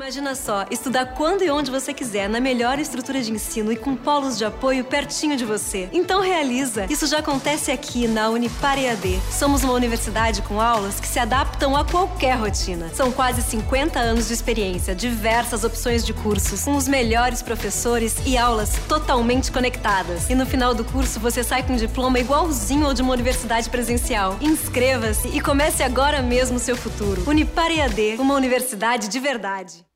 Imagina só, estudar quando e onde você quiser, na melhor estrutura de ensino e com polos de apoio pertinho de você. Então realiza! Isso já acontece aqui na Unipar EAD. Somos uma universidade com aulas que se adaptam a qualquer rotina. São quase 50 anos de experiência, diversas opções de cursos, com os melhores professores e aulas totalmente conectadas. E no final do curso você sai com um diploma igualzinho ao de uma universidade presencial. Inscreva-se e comece agora mesmo o seu futuro. Unipar EAD, uma universidade de verdade.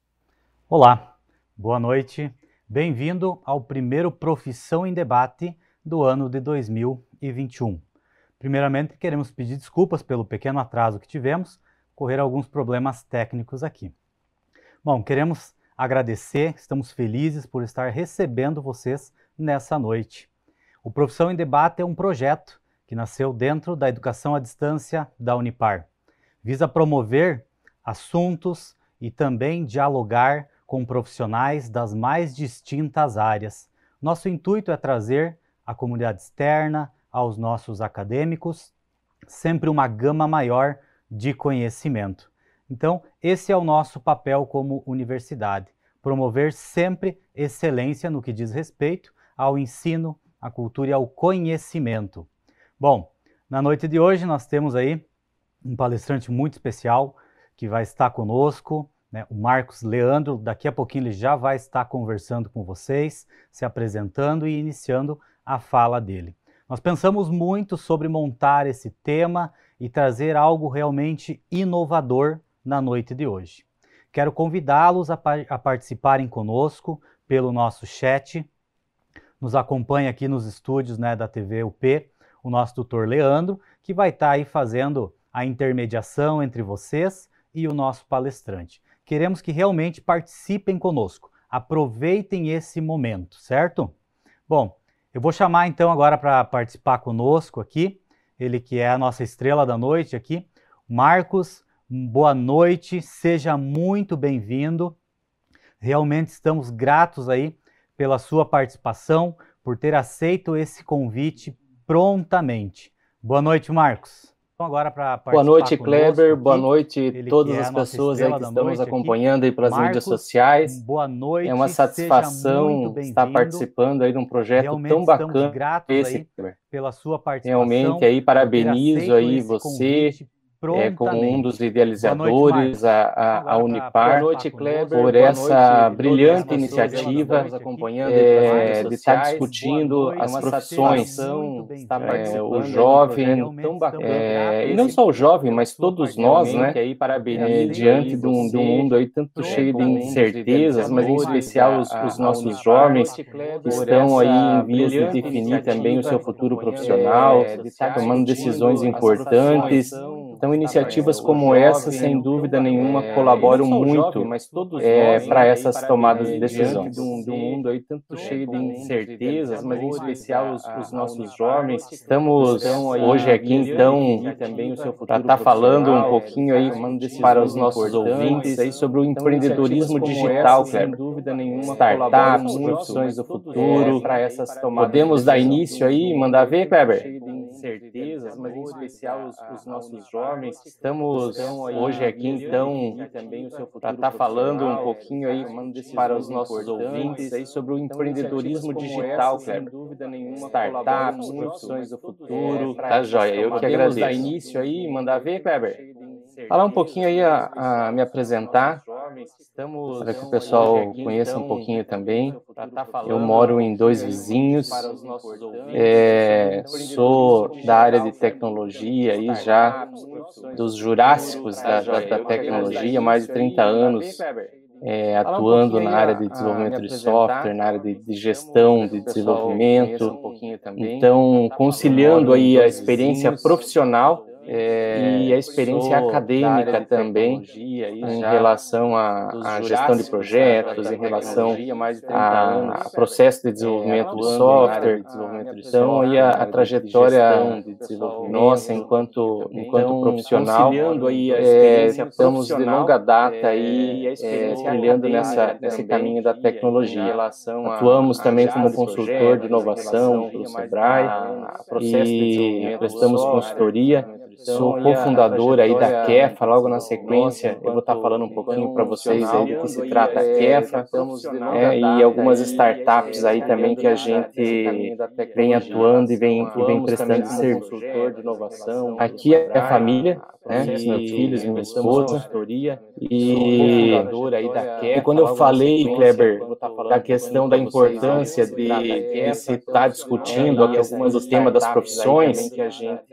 Olá, boa noite. Bem-vindo ao primeiro Profissão em Debate do ano de 2021. Primeiramente, queremos pedir desculpas pelo pequeno atraso que tivemos, correr alguns problemas técnicos aqui. Bom, queremos agradecer, estamos felizes por estar recebendo vocês nessa noite. O Profissão em Debate é um projeto que nasceu dentro da educação à distância da Unipar. Visa promover assuntos e também dialogar com profissionais das mais distintas áreas. Nosso intuito é trazer à comunidade externa, aos nossos acadêmicos, sempre uma gama maior de conhecimento. Então, esse é o nosso papel como universidade: promover sempre excelência no que diz respeito ao ensino, à cultura e ao conhecimento. Bom, na noite de hoje nós temos aí um palestrante muito especial que vai estar conosco, né? O Marcos Leandro, daqui a pouquinho ele já vai estar conversando com vocês, se apresentando e iniciando a fala dele. Nós pensamos muito sobre montar esse tema e trazer algo realmente inovador na noite de hoje. Quero convidá-los a, a, participarem conosco pelo nosso chat. Nos acompanha aqui nos estúdios né, da TV UP o nosso tutor Leandro, que vai estar aí fazendo a intermediação entre vocês e o nosso palestrante. Queremos que realmente participem conosco. Aproveitem esse momento, certo? Bom, eu vou chamar então agora para participar conosco aqui, ele que é a nossa estrela da noite aqui, Marcos. Boa noite, seja muito bem-vindo. Realmente estamos gratos aí pela sua participação, por ter aceito esse convite prontamente. Boa noite, Marcos. Então, agora para Boa noite, Kleber. Boa noite a todas é as pessoas aí que estamos acompanhando aqui. aí pelas Marcos, mídias sociais. Boa noite. É uma satisfação estar participando aí de um projeto Realmente tão bacana esse, pela sua participação. Realmente aí parabenizo aí você é, como um dos idealizadores, noite, a, a, a, Unipar, Boa noite, Kleber. por essa noite, brilhante iniciativa é, de estar discutindo as profissões, é, o jovem, é, e não só o jovem, mas todos nós, né, é, diante de um, de um mundo aí tanto cheio de incertezas, mas em especial os, os nossos jovens que estão aí em vias de definir também o seu futuro profissional, tomando decisões importantes, então, iniciativas como essa, sem dúvida nenhuma, colaboram muito é, para essas tomadas de decisões. De um, de um mundo aí tanto cheio de incertezas, mas em especial os, os nossos jovens. Estamos hoje aqui, então, para estar tá falando um pouquinho aí para os nossos ouvintes aí sobre o empreendedorismo digital, Kleber. Startups, profissões do futuro. Podemos dar início aí, mandar ver, Kleber? Incertezas, mas em especial os, os nossos jovens. Estamos hoje aqui, então, para estar tá falando um pouquinho aí para os nossos ouvintes aí sobre o empreendedorismo digital, Kleber. Startups, profissões do futuro. Tá, joia? Eu que agradeço. dar início aí, mandar ver, Kleber? Falar um pouquinho aí, a, a me apresentar, para que o pessoal conheça um pouquinho também. Eu moro em dois vizinhos, é, sou da área de tecnologia e já dos jurássicos da, da, da tecnologia, mais de 30 anos é, atuando na área de desenvolvimento de software, na área de, de gestão de desenvolvimento. Então, conciliando aí a experiência profissional é, e a experiência acadêmica também em relação à, gestão de projetos, em relação a, processo de desenvolvimento de software, então aí a, a trajetória nossa enquanto enquanto então, profissional, é, estamos de longa data aí é, trilhando nessa nesse caminho da tecnologia. Atuamos também como consultor de inovação para o Sebrae e prestamos consultoria sou cofundador aí da Kefa, logo na sequência eu vou estar falando um pouquinho para vocês aí do que se trata a Kefa, é, e algumas startups aí também que a gente vem atuando e vem, e vem prestando serviço. Aqui é a família, né, meus filhos, minha esposa, e, e quando eu falei, Kleber, da questão da importância de, de se estar tá discutindo a questão do tema das profissões,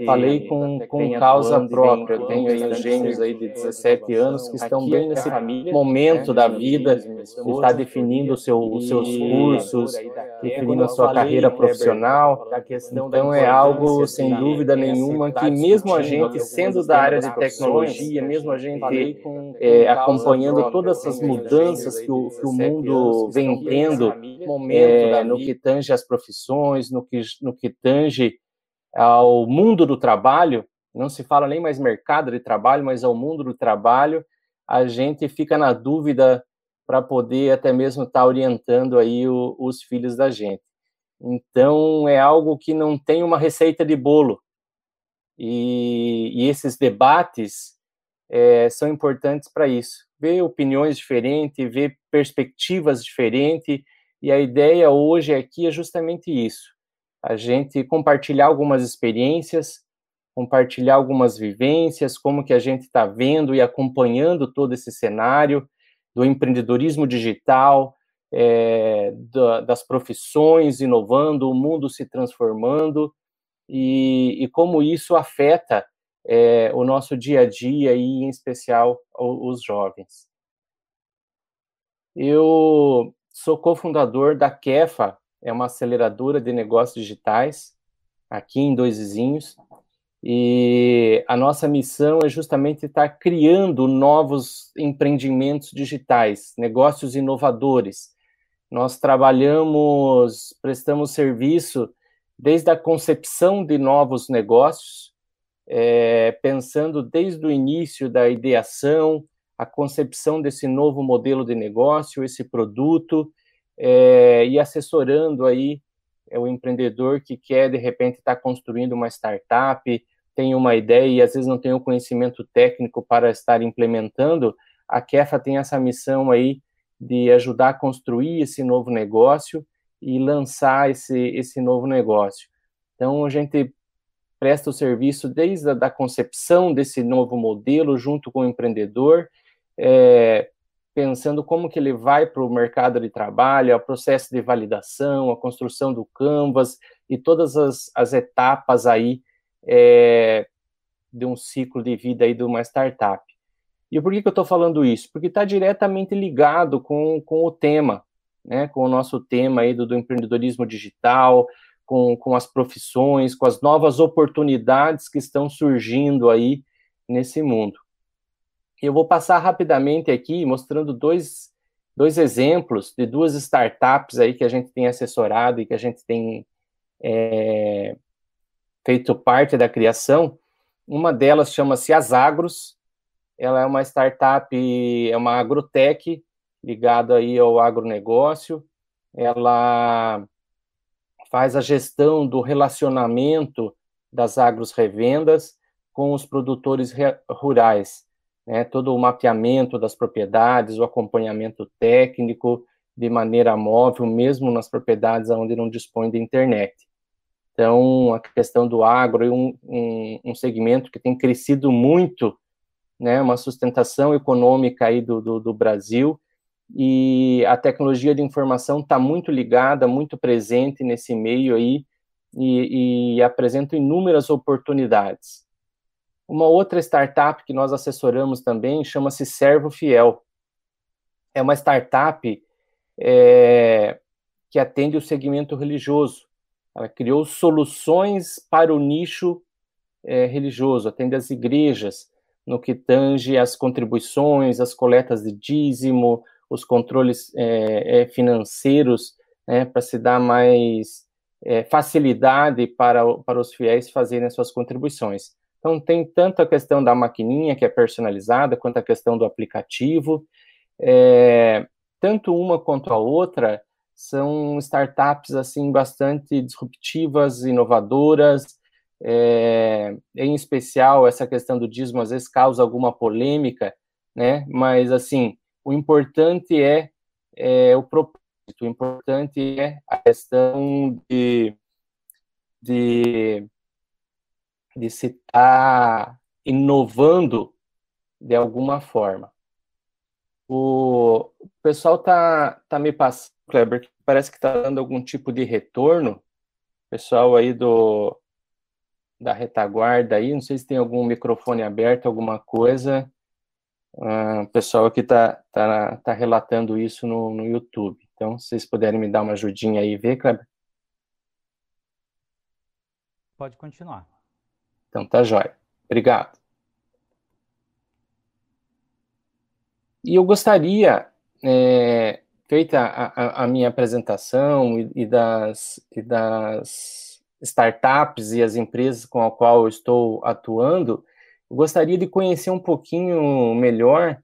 falei com, com causa própria. Eu tenho aí os gêmeos aí de 17 anos que estão bem nesse momento da vida, de estar definindo seu, os seus cursos, definindo a sua carreira profissional. Então é algo, sem dúvida nenhuma, que mesmo a gente sendo da área de tecnologia, mesmo a gente é, acompanhando todas essas mudanças que o, que o mundo vem tendo é, no que tange as profissões, no que, no que tange ao mundo do trabalho, não se fala nem mais mercado de trabalho, mas ao mundo do trabalho, a gente fica na dúvida para poder até mesmo estar tá orientando aí o, os filhos da gente. Então, é algo que não tem uma receita de bolo. E, e esses debates é, são importantes para isso. Ver opiniões diferentes, ver perspectivas diferentes, e a ideia hoje aqui é justamente isso: a gente compartilhar algumas experiências, compartilhar algumas vivências, como que a gente está vendo e acompanhando todo esse cenário do empreendedorismo digital, é, da, das profissões inovando, o mundo se transformando e, e como isso afeta é, o nosso dia a dia e, em especial, os jovens. Eu sou cofundador da Kefa, é uma aceleradora de negócios digitais aqui em Dois Vizinhos, e a nossa missão é justamente estar criando novos empreendimentos digitais, negócios inovadores. Nós trabalhamos, prestamos serviço desde a concepção de novos negócios, é, pensando desde o início da ideação, a concepção desse novo modelo de negócio, esse produto, é, e assessorando aí é, o empreendedor que quer, de repente, estar tá construindo uma startup, tem uma ideia e às vezes não tem o conhecimento técnico para estar implementando, a Kefa tem essa missão aí de ajudar a construir esse novo negócio e lançar esse, esse novo negócio. Então, a gente presta o serviço desde a da concepção desse novo modelo junto com o empreendedor, é, pensando como que ele vai para o mercado de trabalho, o processo de validação, a construção do canvas e todas as, as etapas aí é, de um ciclo de vida aí de uma startup. E por que, que eu estou falando isso? Porque está diretamente ligado com, com o tema, né, com o nosso tema aí do, do empreendedorismo digital, com, com as profissões, com as novas oportunidades que estão surgindo aí nesse mundo. Eu vou passar rapidamente aqui mostrando dois, dois exemplos de duas startups aí que a gente tem assessorado e que a gente tem é, feito parte da criação. Uma delas chama-se Asagros. Ela é uma startup, é uma agrotech ligada aí ao agronegócio. Ela faz a gestão do relacionamento das agros revendas com os produtores rurais né, todo o mapeamento das propriedades, o acompanhamento técnico de maneira móvel, mesmo nas propriedades onde não dispõe de internet. Então, a questão do agro é um, um, um segmento que tem crescido muito, né, uma sustentação econômica aí do, do, do Brasil, e a tecnologia de informação está muito ligada, muito presente nesse meio aí, e, e apresenta inúmeras oportunidades. Uma outra startup que nós assessoramos também chama-se Servo Fiel. É uma startup é, que atende o segmento religioso. Ela criou soluções para o nicho é, religioso, atende as igrejas, no que tange as contribuições, as coletas de dízimo, os controles é, é financeiros, né, para se dar mais é, facilidade para, para os fiéis fazerem as suas contribuições. Então, tem tanto a questão da maquininha, que é personalizada, quanto a questão do aplicativo. É, tanto uma quanto a outra são startups, assim, bastante disruptivas, inovadoras, é, em especial essa questão do dízimo às vezes causa alguma polêmica, né? Mas assim, o importante é, é o propósito, o importante é a questão de, de, de se estar tá inovando de alguma forma. O, pessoal tá, tá me passando, Kleber, parece que está dando algum tipo de retorno. Pessoal aí do da retaguarda aí, não sei se tem algum microfone aberto, alguma coisa. Uh, o pessoal aqui está tá, tá relatando isso no, no YouTube. Então, se vocês puderem me dar uma ajudinha aí, ver, Kleber? Pode continuar. Então, tá jóia. Obrigado. E eu gostaria, é, feita a, a, minha apresentação e, e, das, e das startups e as empresas com a qual eu estou atuando, eu gostaria de conhecer um pouquinho melhor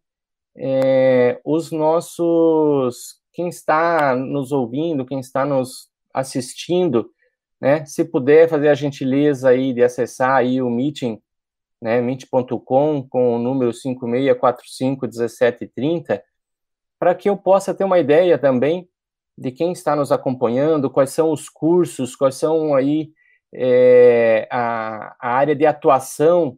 é, os nossos, quem está nos ouvindo, quem está nos assistindo, né? Se puder fazer a gentileza aí de acessar aí o meeting, né? Meet.com com o número 56451730, para que eu possa ter uma ideia também de quem está nos acompanhando, quais são os cursos, quais são aí é, a, a área de atuação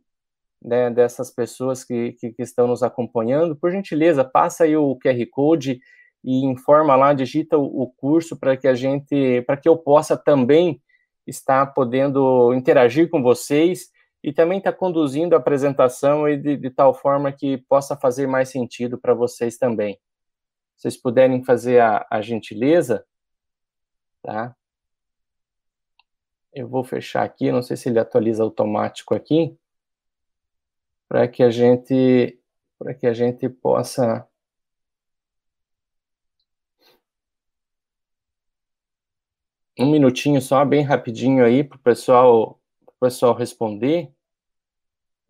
né, dessas pessoas que, que, que, estão nos acompanhando, por gentileza, passa aí o QR Code e informa lá, digita o, o curso para que a gente, para que eu possa também estar podendo interagir com vocês e também estar tá conduzindo a apresentação de, de tal forma que possa fazer mais sentido para vocês também. Se vocês puderem fazer a, a gentileza, tá? Eu vou fechar aqui, não sei se ele atualiza automático aqui para que a gente para que a gente possa um minutinho só, bem rapidinho aí para o pessoal, pessoal responder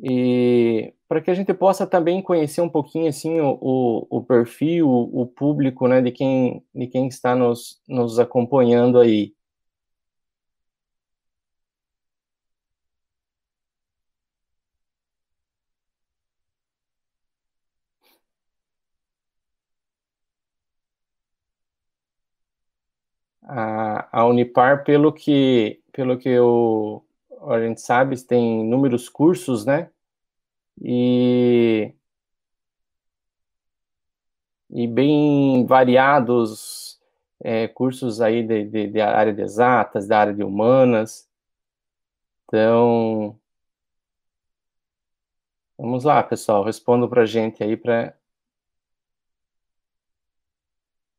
e para que a gente possa também conhecer um pouquinho assim o, o, o perfil, o, o, público, né, de quem de quem está nos, nos acompanhando aí. A, a Unipar, pelo que, pelo que eu, a gente sabe, tem inúmeros cursos, né? E, e bem variados é, cursos aí de, de, de, área de exatas, da área de humanas. Então, vamos lá, pessoal, respondam para a gente aí para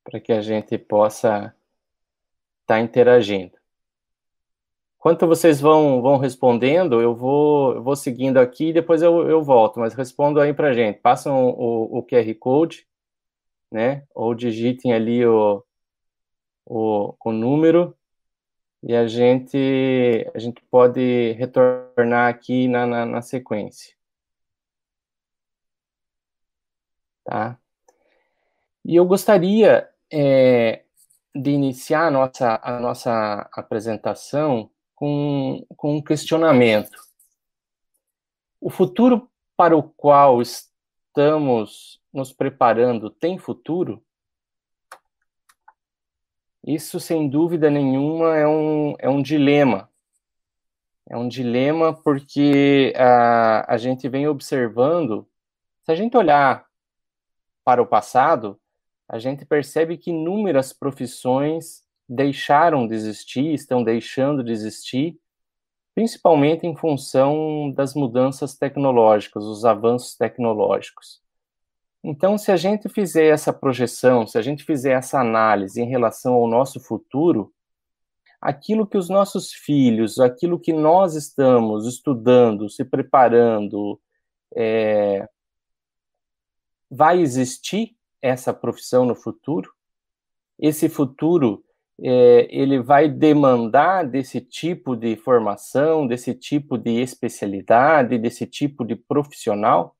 para que a gente possa está interagindo. Enquanto vocês vão, vão respondendo, eu vou, eu vou seguindo aqui e depois eu, eu volto, mas respondo aí para gente. Passam o, o QR Code, né? Ou digitem ali o, o, o número e a gente, a gente pode retornar aqui na, na, na sequência. Tá? E eu gostaria é, de iniciar a nossa, a nossa apresentação com, com um questionamento. O futuro para o qual estamos nos preparando tem futuro? Isso, sem dúvida nenhuma, é um, é um dilema. É um dilema porque a, a gente vem observando, se a gente olhar para o passado, a gente percebe que inúmeras profissões deixaram de existir, estão deixando de existir, principalmente em função das mudanças tecnológicas, os avanços tecnológicos. Então, se a gente fizer essa projeção, se a gente fizer essa análise em relação ao nosso futuro, aquilo que os nossos filhos, aquilo que nós estamos estudando, se preparando, é, vai existir essa profissão no futuro. Esse futuro é, ele vai demandar desse tipo de formação, desse tipo de especialidade, desse tipo de profissional.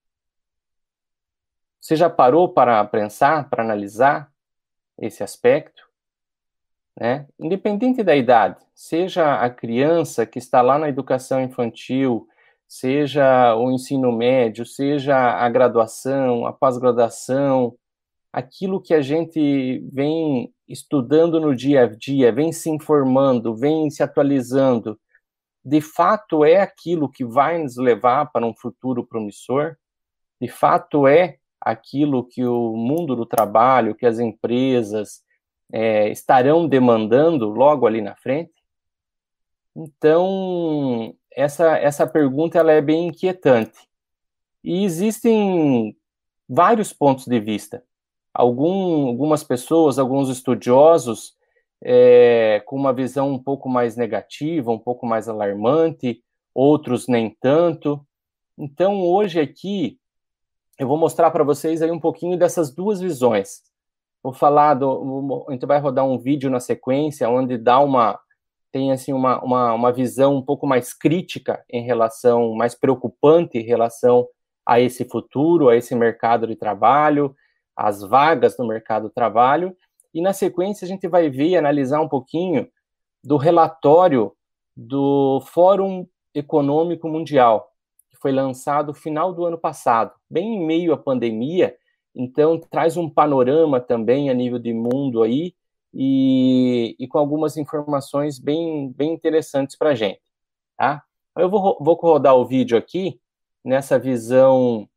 Você já parou para pensar, para analisar esse aspecto? né? Independente da idade, seja a criança que está lá na educação infantil, seja o ensino médio, seja a graduação, a pós-graduação, aquilo que a gente vem estudando no dia a dia, vem se informando, vem se atualizando, de fato é aquilo que vai nos levar para um futuro promissor? De fato é aquilo que o mundo do trabalho, que as empresas é, estarão demandando logo ali na frente? Então, essa, essa pergunta ela é bem inquietante. E existem vários pontos de vista. Algum, algumas pessoas, alguns estudiosos, é, com uma visão um pouco mais negativa, um pouco mais alarmante, outros nem tanto. Então, hoje aqui, eu vou mostrar para vocês aí um pouquinho dessas duas visões. Vou falar do, a gente vai rodar um vídeo na sequência onde dá uma tem assim uma, uma, uma visão um pouco mais crítica em relação, mais preocupante em relação a esse futuro, a esse mercado de trabalho, as vagas no mercado de trabalho, e na sequência a gente vai ver analisar um pouquinho do relatório do Fórum Econômico Mundial, que foi lançado no final do ano passado, bem em meio à pandemia, então traz um panorama também a nível de mundo aí, e, e com algumas informações bem, bem interessantes para a gente, tá? Eu vou, vou rodar o vídeo aqui, nessa visão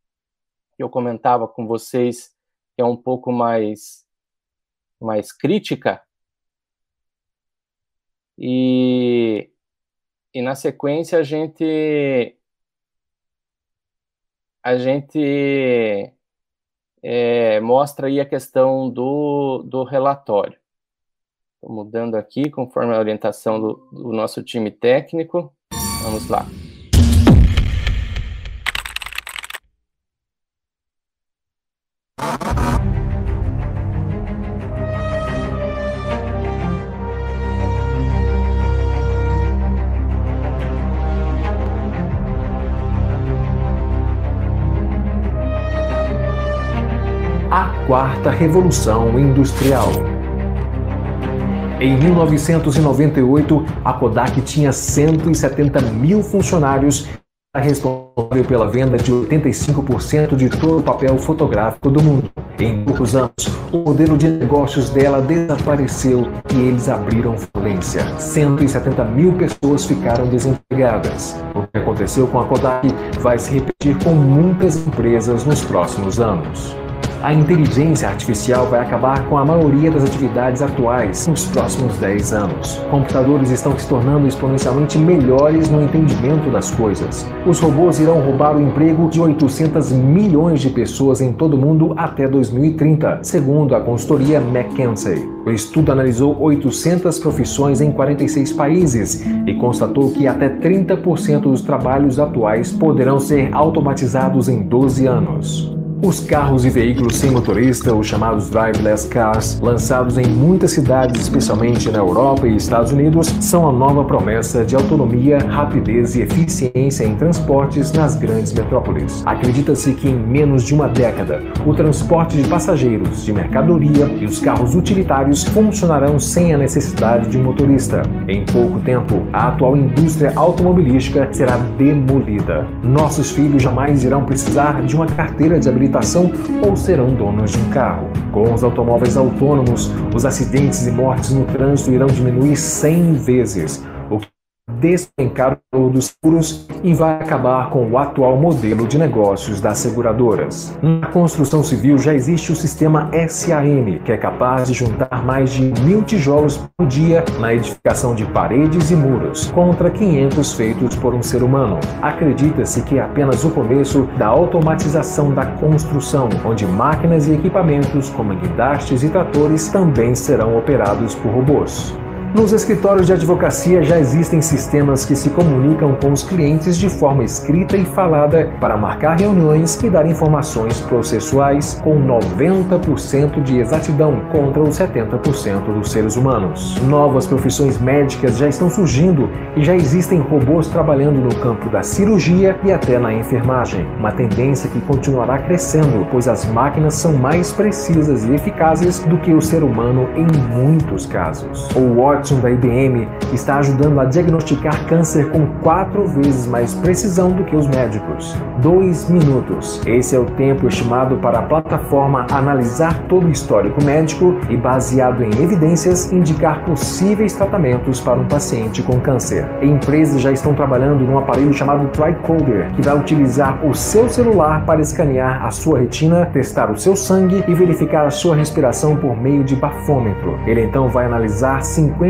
que eu comentava com vocês, que é um pouco mais mais crítica. E, e na sequência a gente a gente é, mostra aí a questão do, do relatório. Estou mudando aqui conforme a orientação do, do nosso time técnico. Vamos lá. Quarta revolução industrial. Em 1998, a Kodak tinha 170 mil funcionários responsável pela venda de 85% de todo o papel fotográfico do mundo. Em poucos anos, o modelo de negócios dela desapareceu e eles abriram falência. 170 mil pessoas ficaram desempregadas. O que aconteceu com a Kodak vai se repetir com muitas empresas nos próximos anos a inteligência artificial vai acabar com a maioria das atividades atuais nos próximos 10 anos. Computadores estão se tornando exponencialmente melhores no entendimento das coisas. Os robôs irão roubar o emprego de 800 milhões de pessoas em todo o mundo até 2030, segundo a consultoria McKinsey. O estudo analisou 800 profissões em 46 países e constatou que até 30% dos trabalhos atuais poderão ser automatizados em 12 anos. Os carros e veículos sem motorista, os chamados driverless cars, lançados em muitas cidades, especialmente na Europa e Estados Unidos, são a nova promessa de autonomia, rapidez e eficiência em transportes nas grandes metrópoles. Acredita-se que em menos de uma década, o transporte de passageiros, de mercadoria e os carros utilitários funcionarão sem a necessidade de um motorista. Em pouco tempo, a atual indústria automobilística será demolida. Nossos filhos jamais irão precisar de uma carteira de habilitação ou serão donos de um carro. Com os automóveis autônomos, os acidentes e mortes no trânsito irão diminuir 100 vezes, despencar dos seguros e vai acabar com o atual modelo de negócios das seguradoras. Na construção civil já existe o sistema SAM, que é capaz de juntar mais de mil tijolos por dia na edificação de paredes e muros, contra 500 feitos por um ser humano. Acredita-se que é apenas o começo da automatização da construção, onde máquinas e equipamentos como guindastes e tratores também serão operados por robôs. Nos escritórios de advocacia já existem sistemas que se comunicam com os clientes de forma escrita e falada para marcar reuniões e dar informações processuais com 90% de exatidão contra os 70% dos seres humanos. Novas profissões médicas já estão surgindo e já existem robôs trabalhando no campo da cirurgia e até na enfermagem. Uma tendência que continuará crescendo, pois as máquinas são mais precisas e eficazes do que o ser humano em muitos casos. O Watson da IBM está ajudando a diagnosticar câncer com quatro vezes mais precisão do que os médicos. Dois minutos. Esse é o tempo estimado para a plataforma analisar todo o histórico médico e, baseado em evidências, indicar possíveis tratamentos para um paciente com câncer. Empresas já estão trabalhando num aparelho chamado TriCoder, que vai utilizar o seu celular para escanear a sua retina, testar o seu sangue e verificar a sua respiração por meio de bafômetro. Ele então vai analisar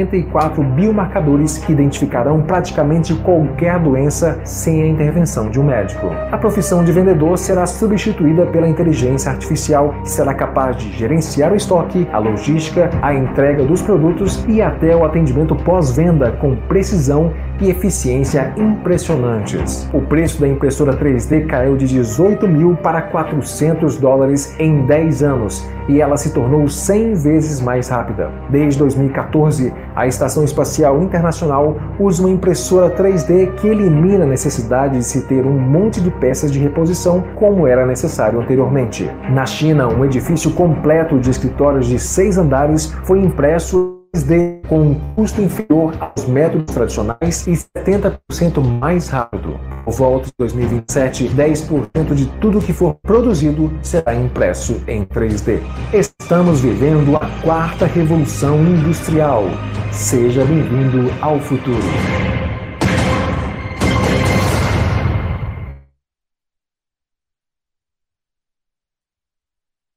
54 biomarcadores que identificarão praticamente qualquer doença sem a intervenção de um médico. A profissão de vendedor será substituída pela inteligência artificial, que será capaz de gerenciar o estoque, a logística, a entrega dos produtos e até o atendimento pós-venda com precisão e eficiência impressionantes. O preço da impressora 3D caiu de 18 mil para 400 dólares em 10 anos e ela se tornou 100 vezes mais rápida. Desde 2014, a Estação Espacial Internacional usa uma impressora 3D que elimina a necessidade de se ter um monte de peças de reposição como era necessário anteriormente. Na China, um edifício completo de escritórios de seis andares foi impresso 3D com um custo inferior aos métodos tradicionais e 70% mais rápido. Por volta de 2027, 10% de tudo que for produzido será impresso em 3D. Estamos vivendo a quarta revolução industrial. Seja bem-vindo ao futuro.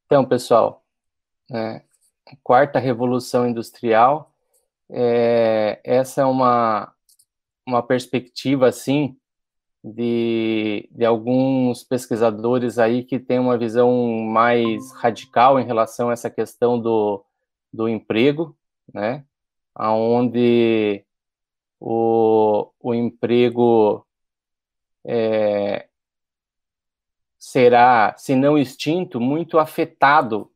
Então, pessoal, é, quarta revolução industrial. É, essa é uma, uma perspectiva, assim, de, de alguns pesquisadores aí que têm uma visão mais radical em relação a essa questão do, do emprego, né? Onde o, o emprego é, será, se não extinto, muito afetado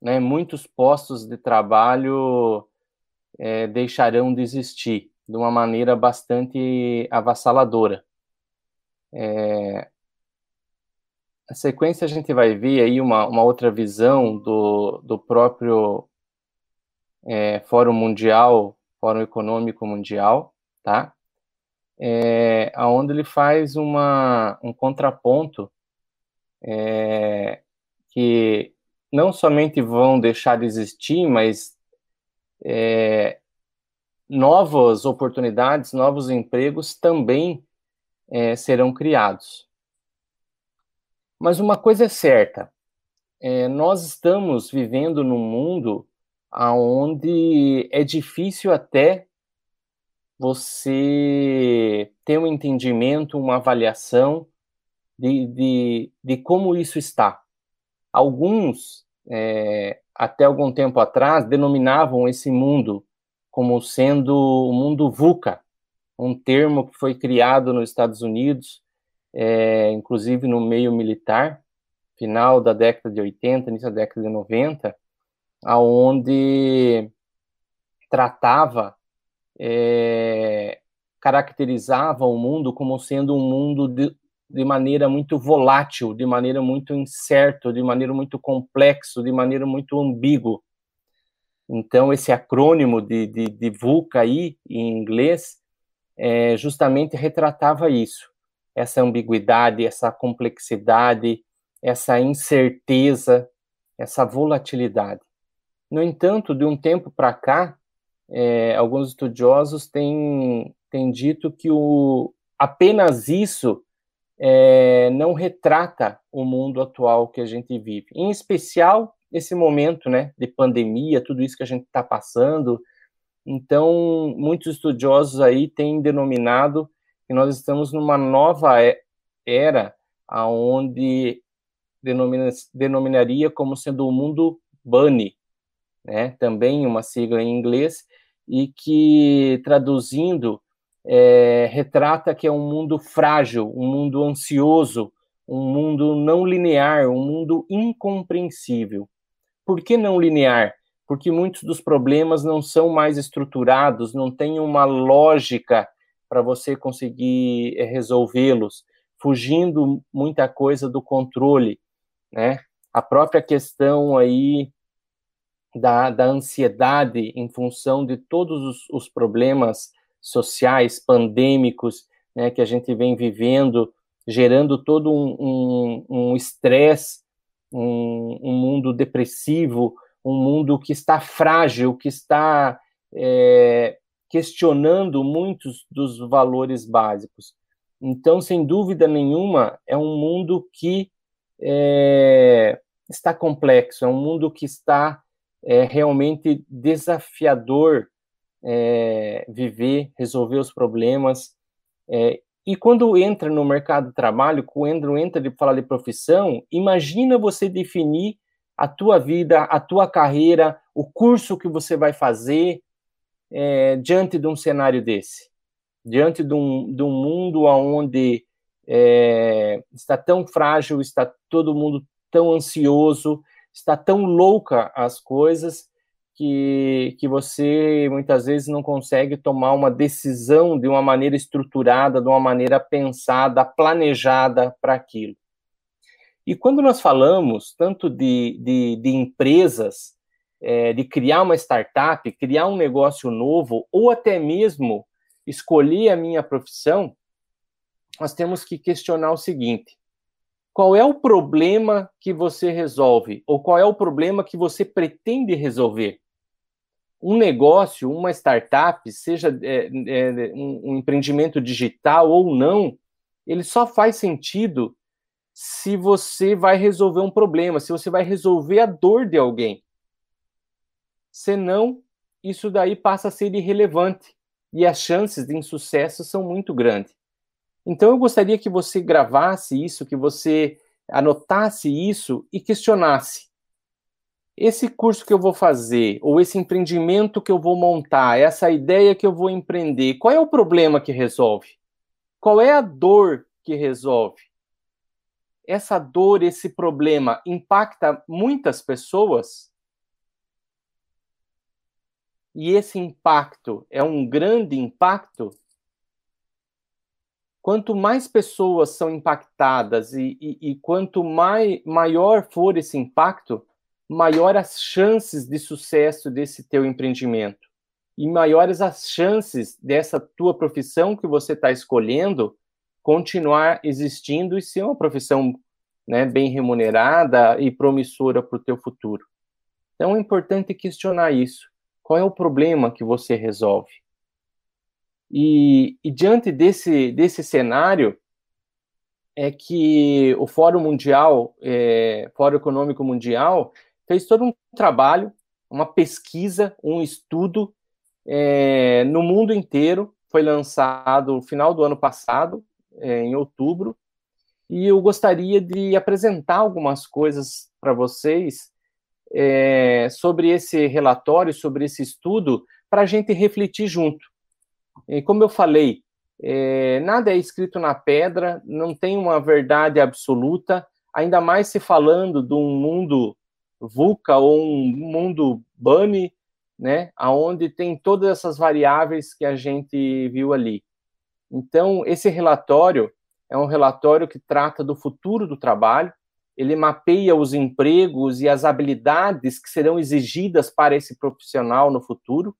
né, muitos postos de trabalho é, deixarão de existir de uma maneira bastante avassaladora. É, a sequência a gente vai ver aí uma, uma outra visão do, do próprio é, Fórum Mundial, Fórum Econômico Mundial, tá? É, onde ele faz uma, um contraponto é, que não somente vão deixar de existir, mas é, novas oportunidades, novos empregos também é, serão criados. Mas uma coisa é certa, é, nós estamos vivendo num mundo onde é difícil até você ter um entendimento, uma avaliação de, de, de como isso está. Alguns, é, até algum tempo atrás, denominavam esse mundo como sendo o mundo VUCA, um termo que foi criado nos Estados Unidos, é, inclusive no meio militar, final da década de 80, início da década de 90, aonde tratava, é, caracterizava o mundo como sendo um mundo de, de maneira muito volátil, de maneira muito incerta, de maneira muito complexo, de maneira muito ambíguo. Então, esse acrônimo de, de, de VUCA aí, em inglês, é, justamente retratava isso, essa ambiguidade, essa complexidade, essa incerteza, essa volatilidade. No entanto, de um tempo para cá, é, alguns estudiosos têm, têm dito que o, apenas isso é, não retrata o mundo atual que a gente vive. Em especial, esse momento né, de pandemia, tudo isso que a gente está passando. Então, muitos estudiosos aí têm denominado que nós estamos numa nova era, aonde denomina, denominaria como sendo o mundo bunny, né? também uma sigla em inglês, e que, traduzindo, é, retrata que é um mundo frágil, um mundo ansioso, um mundo não linear, um mundo incompreensível. Por que não linear? Porque muitos dos problemas não são mais estruturados, não tem uma lógica para você conseguir é, resolvê-los, fugindo muita coisa do controle, né? A própria questão aí da, da ansiedade em função de todos os, os problemas sociais, pandêmicos, né, que a gente vem vivendo, gerando todo um estresse, um, um, um, mundo depressivo, um mundo que está frágil, que está é, questionando muitos dos valores básicos. Então, sem dúvida nenhuma, é um mundo que é, está complexo, é um mundo que está é, realmente desafiador é, viver, resolver os problemas. É, e quando entra no mercado de trabalho, quando entra de falar de profissão, imagina você definir a tua vida, a tua carreira, o curso que você vai fazer é, diante de um cenário desse, diante de um, de um mundo onde é, está tão frágil, está todo mundo tão ansioso, está tão louca as coisas que, que você muitas vezes não consegue tomar uma decisão de uma maneira estruturada, de uma maneira pensada, planejada para aquilo. E quando nós falamos tanto de, de, de empresas, é, de criar uma startup, criar um negócio novo, ou até mesmo escolher a minha profissão, nós temos que questionar o seguinte: qual é o problema que você resolve? Ou qual é o problema que você pretende resolver? Um negócio, uma startup, seja é, é, um, um empreendimento digital ou não, ele só faz sentido se você vai resolver um problema, se você vai resolver a dor de alguém. Senão, isso daí passa a ser irrelevante e as chances de insucesso são muito grandes. Então eu gostaria que você gravasse isso, que você anotasse isso e questionasse. Esse curso que eu vou fazer, ou esse empreendimento que eu vou montar, essa ideia que eu vou empreender, qual é o problema que resolve? Qual é a dor que resolve? Essa dor, esse problema impacta muitas pessoas? E esse impacto é um grande impacto? quanto mais pessoas são impactadas e, e, e quanto mai, maior for esse impacto, maior as chances de sucesso desse teu empreendimento e maiores as chances dessa tua profissão que você está escolhendo continuar existindo e ser uma profissão né, bem remunerada e promissora para o teu futuro. Então é importante questionar isso. Qual é o problema que você resolve? E, e diante desse, desse cenário, é que o Fórum Mundial, é, Fórum Econômico Mundial, fez todo um trabalho, uma pesquisa, um estudo é, no mundo inteiro. Foi lançado no final do ano passado, é, em outubro, e eu gostaria de apresentar algumas coisas para vocês é, sobre esse relatório, sobre esse estudo, para a gente refletir junto. E como eu falei, é, nada é escrito na pedra, não tem uma verdade absoluta, ainda mais se falando de um mundo VUCA ou um mundo BANI, né, aonde tem todas essas variáveis que a gente viu ali. Então, esse relatório é um relatório que trata do futuro do trabalho, ele mapeia os empregos e as habilidades que serão exigidas para esse profissional no futuro,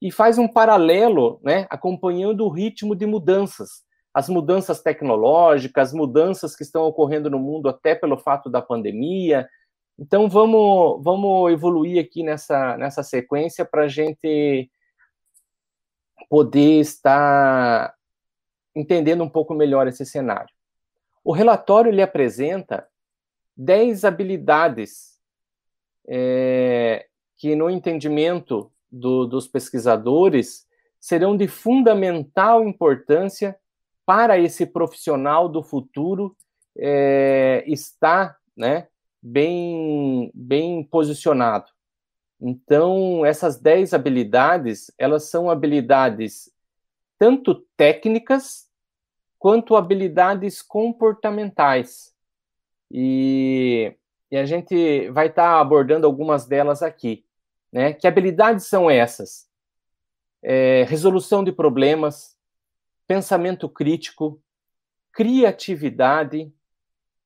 e faz um paralelo, né, acompanhando o ritmo de mudanças, as mudanças tecnológicas, as mudanças que estão ocorrendo no mundo até pelo fato da pandemia. Então vamos vamos evoluir aqui nessa nessa sequência para a gente poder estar entendendo um pouco melhor esse cenário. O relatório ele apresenta 10 habilidades é, que, no entendimento do, dos pesquisadores serão de fundamental importância para esse profissional do futuro é, estar né, bem, bem posicionado. Então, essas 10 habilidades, elas são habilidades tanto técnicas quanto habilidades comportamentais. E, e a gente vai estar tá abordando algumas delas aqui. Né? Que habilidades são essas? É, resolução de problemas, pensamento crítico, criatividade,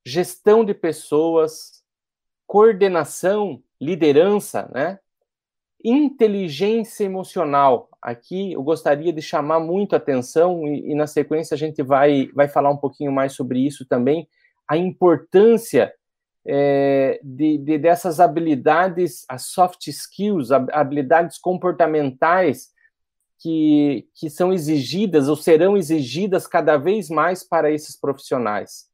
gestão de pessoas, coordenação, liderança, né? inteligência emocional. Aqui eu gostaria de chamar muito a atenção, e, e, na sequência a gente vai, vai falar um pouquinho mais sobre isso também, a importância é, de, de, dessas habilidades, as soft skills, habilidades comportamentais que, que são exigidas ou serão exigidas cada vez mais para esses profissionais.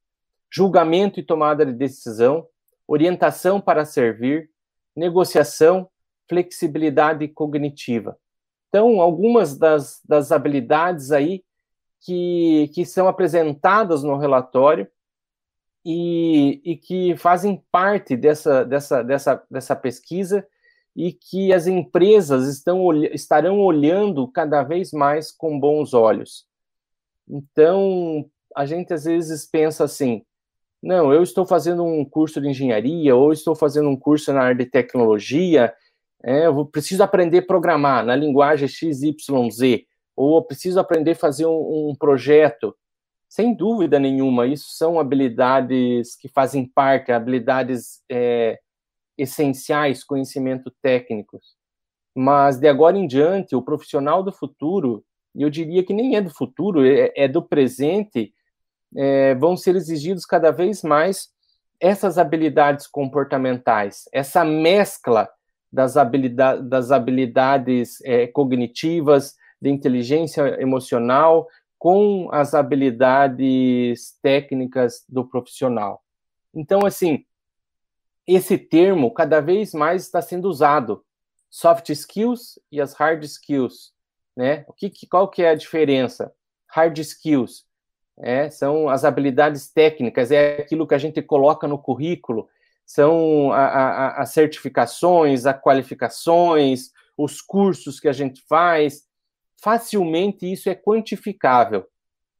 Julgamento e tomada de decisão, orientação para servir, negociação, flexibilidade cognitiva. Então, algumas das, das habilidades aí que, que são apresentadas no relatório e, e que fazem parte dessa, dessa, dessa, dessa pesquisa e que as empresas estão, estarão olhando cada vez mais com bons olhos. Então, a gente às vezes pensa assim: não, eu estou fazendo um curso de engenharia, ou estou fazendo um curso na área de tecnologia, é, eu preciso aprender a programar na linguagem XYZ, ou eu preciso aprender a fazer um, um projeto. Sem dúvida nenhuma, isso são habilidades que fazem parte, habilidades é, essenciais, conhecimento técnicos. Mas de agora em diante, o profissional do futuro, eu diria que nem é do futuro, é, é do presente, é, vão ser exigidos cada vez mais essas habilidades comportamentais, essa mescla das, habilidade, das habilidades é, cognitivas, de inteligência emocional, com as habilidades técnicas do profissional. Então, assim, esse termo cada vez mais está sendo usado, soft skills e as hard skills, né? O que, qual que é a diferença? Hard skills é, são as habilidades técnicas, é aquilo que a gente coloca no currículo, são as certificações, as qualificações, os cursos que a gente faz. Facilmente isso é quantificável.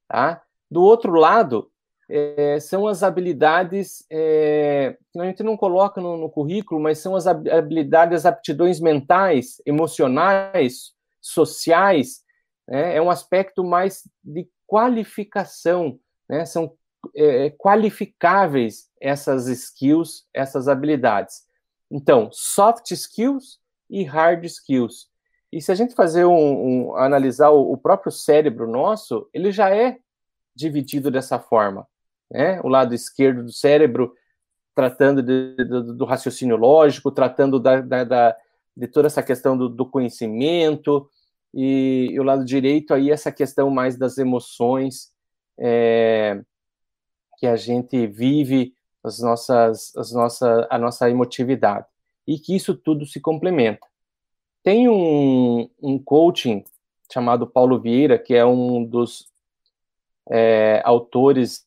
Tá? Do outro lado, é, são as habilidades é, que a gente não coloca no, no, currículo, mas são as habilidades, as aptidões mentais, emocionais, sociais. Né? É um aspecto mais de qualificação, né? são é, qualificáveis essas skills, essas habilidades. Então, soft skills e hard skills. E se a gente fazer um, um analisar o, o, próprio cérebro nosso, ele já é dividido dessa forma, né? O lado esquerdo do cérebro tratando de, de, do raciocínio lógico, tratando da, da, da, de toda essa questão do, do conhecimento, e, e, o lado direito aí essa questão mais das emoções, é, que a gente vive as nossas, as nossa, a nossa emotividade e que isso tudo se complementa. Tem um, um coaching chamado Paulo Vieira, que é um dos é, autores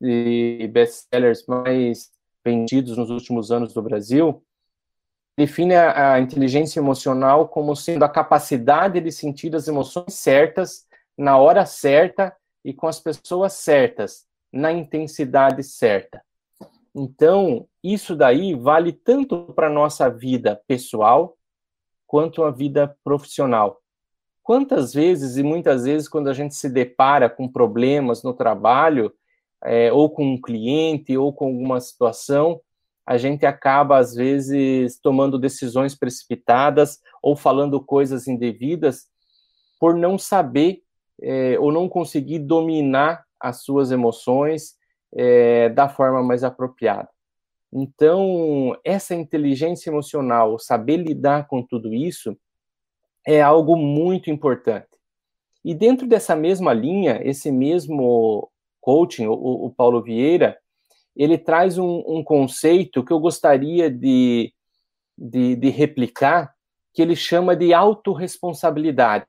de best-sellers mais vendidos nos últimos anos do Brasil, define a, a, inteligência emocional como sendo a capacidade de sentir as emoções certas, na hora certa e com as pessoas certas, na intensidade certa. Então, isso daí vale tanto para a nossa vida pessoal quanto a vida profissional. Quantas vezes e muitas vezes, quando a gente se depara com problemas no trabalho, é, ou com um cliente, ou com alguma situação, a gente acaba, às vezes, tomando decisões precipitadas ou falando coisas indevidas por não saber é, ou não conseguir dominar as suas emoções é, da forma mais apropriada. Então, essa inteligência emocional, saber lidar com tudo isso, é algo muito importante. E dentro dessa mesma linha, esse mesmo coaching, o, o Paulo Vieira, ele traz um, um, conceito que eu gostaria de, de, de replicar, que ele chama de autorresponsabilidade.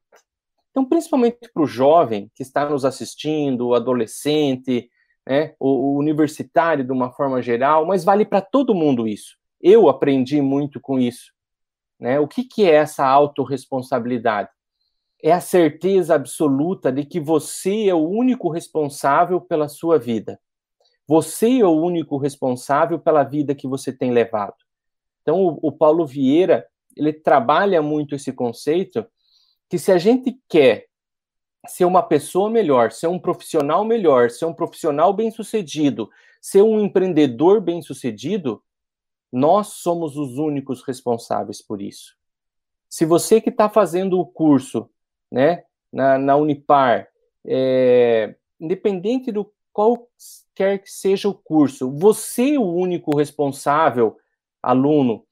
Então, principalmente para o jovem que está nos assistindo, o adolescente, né, o, o universitário de uma forma geral, mas vale para todo mundo isso. Eu aprendi muito com isso. Né? O que, que é essa autorresponsabilidade? É a certeza absoluta de que você é o único responsável pela sua vida. Você é o único responsável pela vida que você tem levado. Então, o, o Paulo Vieira, ele trabalha muito esse conceito que se a gente quer ser uma pessoa melhor, ser um profissional melhor, ser um profissional bem-sucedido, ser um empreendedor bem-sucedido, nós somos os únicos responsáveis por isso. Se você que está fazendo o curso, né, na, na Unipar, é, independente do qual quer que seja o curso, você é o único responsável, aluno,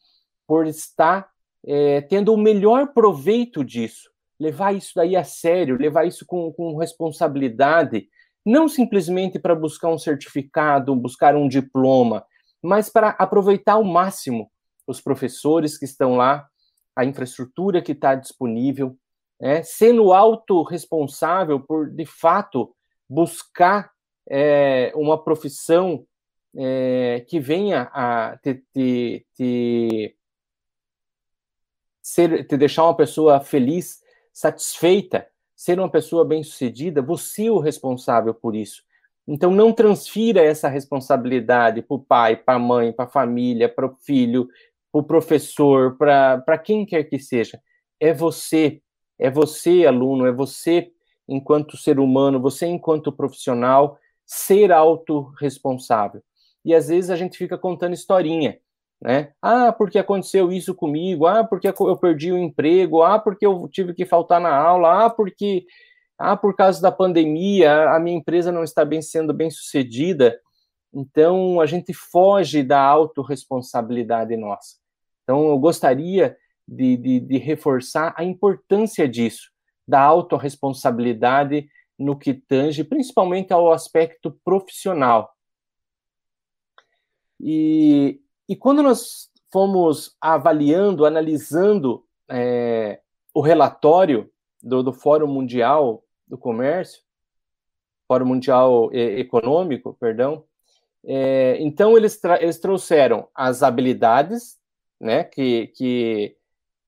por estar é, tendo o melhor proveito disso, levar isso daí a sério, levar isso com, com responsabilidade, não simplesmente para buscar um certificado, buscar um diploma, mas para aproveitar ao máximo os professores que estão lá, a infraestrutura que está disponível, né, sendo autorresponsável por, de fato, buscar é, uma profissão é, que venha a te, te, te, ser, te deixar uma pessoa feliz, satisfeita, ser uma pessoa bem-sucedida, você é o responsável por isso. Então, não transfira essa responsabilidade para o pai, para a mãe, para a família, para o filho, para o professor, para quem quer que seja. É você, é você, aluno, é você, enquanto ser humano, você, enquanto profissional, ser autorresponsável. E às vezes a gente fica contando historinha, né? Ah, porque aconteceu isso comigo, ah, porque eu perdi o emprego, ah, porque eu tive que faltar na aula, ah, porque ah, por causa da pandemia, a minha empresa não está bem sendo bem sucedida. Então, a gente foge da autorresponsabilidade nossa. Então, eu gostaria de, de, de reforçar a importância disso, da autorresponsabilidade no que tange principalmente ao aspecto profissional. E, e quando nós fomos avaliando, analisando é, o relatório do, do Fórum Mundial do Comércio, Fórum Mundial Econômico, perdão. É, então, eles, eles trouxeram as habilidades né, que, que,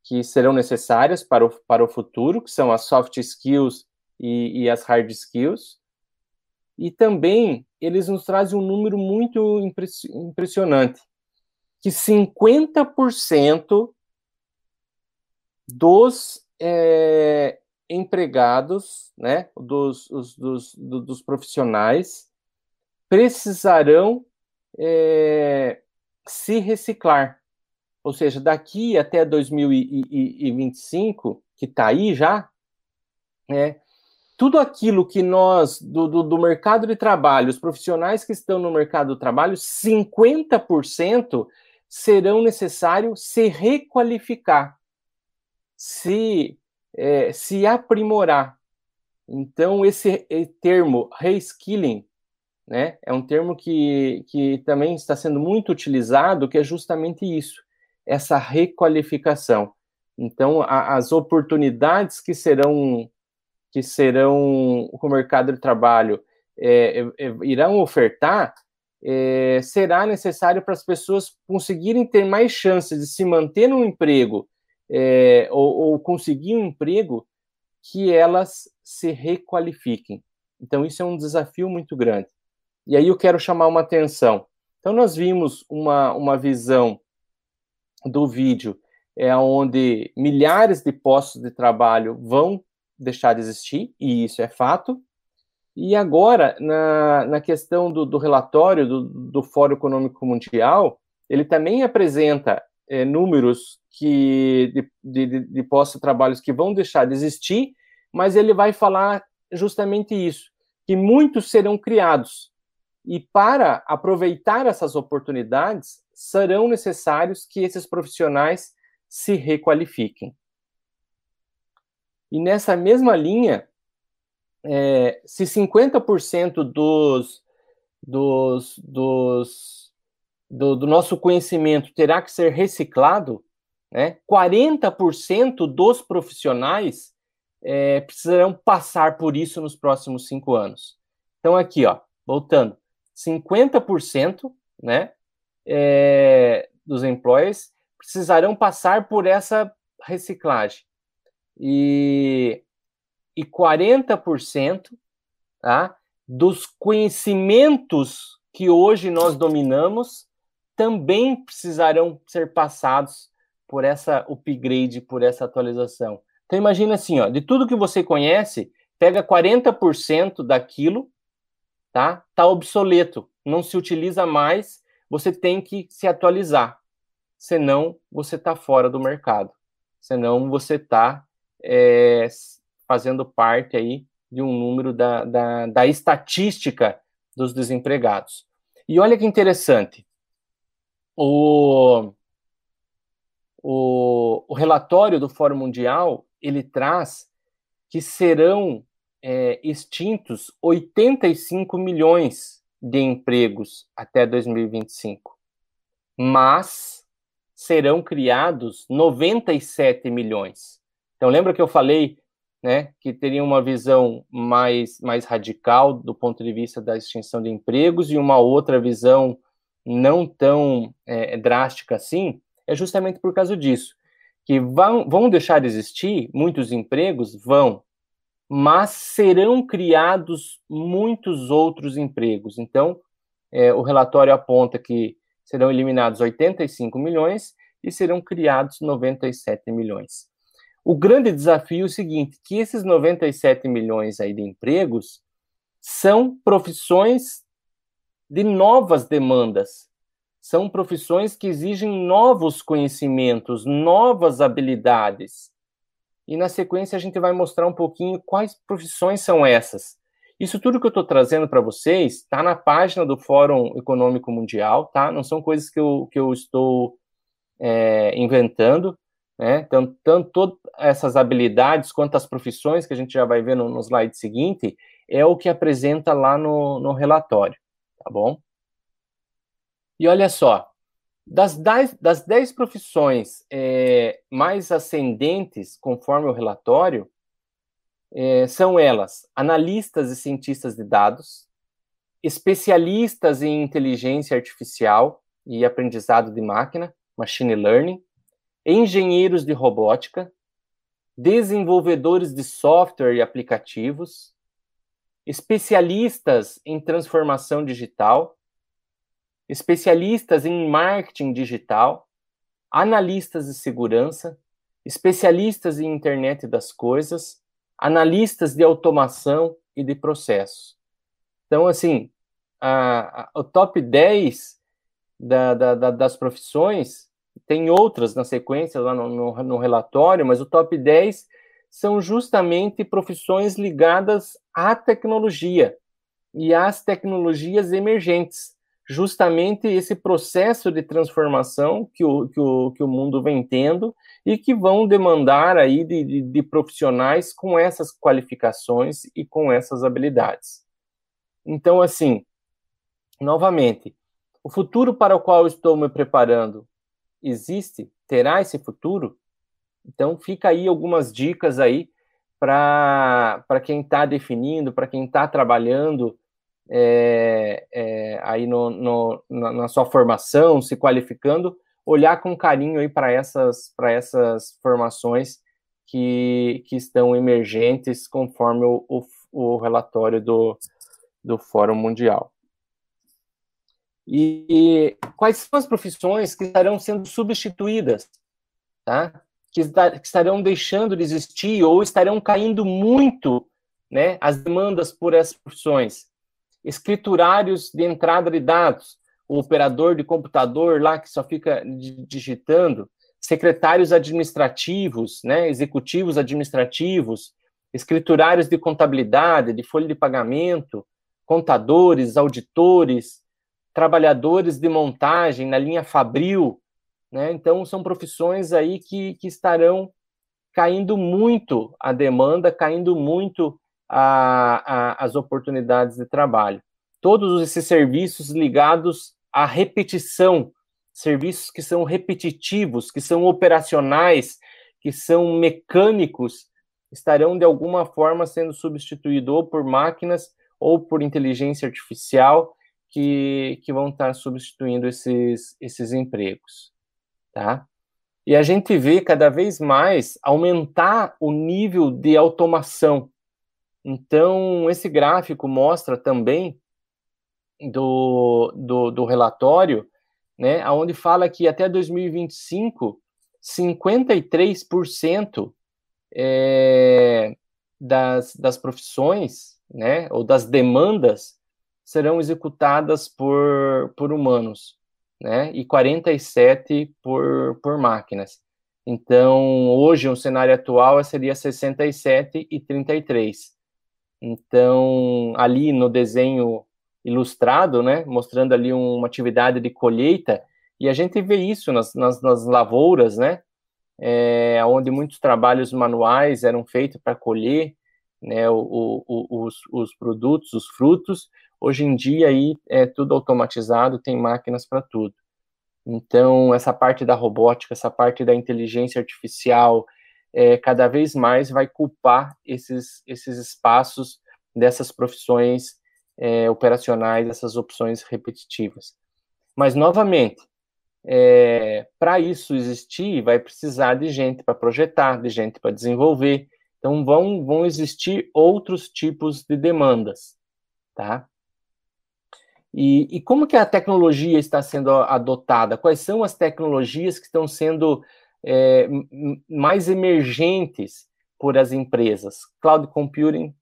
que serão necessárias para o, para o futuro, que são as soft skills e, e as hard skills. E também eles nos trazem um número muito impressionante, que 50% dos é, empregados, né, dos, os, dos, dos profissionais, precisarão é, se reciclar. Ou seja, daqui até 2025, que está aí já, é, tudo aquilo que nós, do, do, do, mercado de trabalho, os profissionais que estão no mercado do trabalho, 50% serão necessários se requalificar, se é, se aprimorar. Então, esse termo reskilling né, é um termo que, que também está sendo muito utilizado, que é justamente isso, essa requalificação. Então, a, as oportunidades que serão que serão o mercado de trabalho é, é, é, irão ofertar, é, será necessário para as pessoas conseguirem ter mais chances de se manter no emprego é, ou, ou conseguir um emprego que elas se requalifiquem. Então, isso é um desafio muito grande. E aí eu quero chamar uma atenção. Então, nós vimos uma, uma visão do vídeo é onde milhares de postos de trabalho vão deixar de existir, e isso é fato. E agora, na, na questão do, do relatório do, do Fórum Econômico Mundial, ele também apresenta é, números que de, de, de postos de trabalhos que vão deixar de existir, mas ele vai falar justamente isso, que muitos serão criados. E para aproveitar essas oportunidades, serão necessários que esses profissionais se requalifiquem. E nessa mesma linha, é, se 50% dos, dos, dos do, do nosso conhecimento terá que ser reciclado, né? 40% dos profissionais é, precisarão passar por isso nos próximos cinco anos. Então, aqui, ó, voltando, 50% né, é, dos employees precisarão passar por essa reciclagem. E, e 40% tá, dos conhecimentos que hoje nós dominamos também precisarão ser passados por essa upgrade, por essa atualização. Então imagina assim, ó, de tudo que você conhece, pega 40% daquilo, tá? Tá obsoleto, não se utiliza mais, você tem que se atualizar. Senão você está fora do mercado. Senão você está é, fazendo parte aí de um número da, da, da estatística dos desempregados. E olha que interessante, o, o, o relatório do Fórum Mundial ele traz que serão é, extintos 85 milhões de empregos até 2025, mas serão criados 97 milhões. Então lembra que eu falei, né, que teria uma visão mais mais radical do ponto de vista da extinção de empregos e uma outra visão não tão é, drástica assim? É justamente por causa disso que vão, vão deixar de existir muitos empregos, vão, mas serão criados muitos outros empregos. Então, é, o relatório aponta que serão eliminados 85 milhões e serão criados 97 milhões. O grande desafio é o seguinte, que esses 97 milhões aí de empregos são profissões de novas demandas, são profissões que exigem novos conhecimentos, novas habilidades. E na sequência a gente vai mostrar um pouquinho quais profissões são essas. Isso tudo que eu estou trazendo para vocês está na página do Fórum Econômico Mundial, tá? Não são coisas que eu, que eu estou é, inventando, né? Então, tanto essas habilidades quanto as profissões que a gente já vai ver no, no slide seguinte é o que apresenta lá no, no relatório, tá bom? E olha só, das dez, das dez profissões é, mais ascendentes, conforme o relatório, é, são elas analistas e cientistas de dados, especialistas em inteligência artificial e aprendizado de máquina, machine learning, engenheiros de robótica, desenvolvedores de software e aplicativos, especialistas em transformação digital, especialistas em marketing digital, analistas de segurança, especialistas em internet das coisas, analistas de automação e de processos. Então, assim, a, a, o top 10 da, da, da, das profissões, tem outras na sequência lá no, no, no relatório, mas o top 10 são justamente profissões ligadas à tecnologia e às tecnologias emergentes justamente esse processo de transformação que o, que o, que o mundo vem tendo e que vão demandar aí de, de, de profissionais com essas qualificações e com essas habilidades. Então, assim, novamente, o futuro para o qual estou me preparando existe? Terá esse futuro? Então, fica aí algumas dicas aí para quem está definindo, para quem está trabalhando é, é, aí no, no, na, na, sua formação, se qualificando, olhar com carinho aí para essas, essas formações que, que estão emergentes conforme o, o, o relatório do, do Fórum Mundial. E, quais são as profissões que estarão sendo substituídas, tá? Que, que, estarão deixando de existir ou estarão caindo muito, né? As demandas por essas profissões escriturários de entrada de dados, o operador de computador lá que só fica digitando, secretários administrativos, né, executivos administrativos, escriturários de contabilidade, de folha de pagamento, contadores, auditores, trabalhadores de montagem na linha Fabril, né? Então são profissões aí que, que estarão caindo muito a demanda, caindo muito a, a, as oportunidades de trabalho. Todos esses serviços ligados à repetição, serviços que são repetitivos, que são operacionais, que são mecânicos, estarão de alguma forma sendo substituídos ou por máquinas ou por inteligência artificial que, que vão estar substituindo esses, esses empregos, tá? E a gente vê cada vez mais aumentar o nível de automação. Então, esse gráfico mostra também do, do, do relatório, né, onde fala que até 2025, 53% é, das, das profissões, né, ou das demandas serão executadas por, por humanos, né, e 47 por, por máquinas. Então, hoje, um cenário atual seria 67 e 33. Então, ali no desenho ilustrado, né, mostrando ali uma atividade de colheita, e a gente vê isso nas, nas, nas lavouras, né, é, onde muitos trabalhos manuais eram feitos para colher né, o, o, os, os produtos, os frutos. Hoje em dia aí é tudo automatizado, tem máquinas para tudo. Então, essa parte da robótica, essa parte da inteligência artificial, é, cada vez mais vai culpar esses, esses espaços dessas profissões é, operacionais, essas opções repetitivas. Mas, novamente, é, para isso existir, vai precisar de gente para projetar, de gente para desenvolver. Então, vão, vão existir outros tipos de demandas, tá? E, e, como que a tecnologia está sendo adotada? Quais são as tecnologias que estão sendo é, mais emergentes por as empresas? Cloud computing,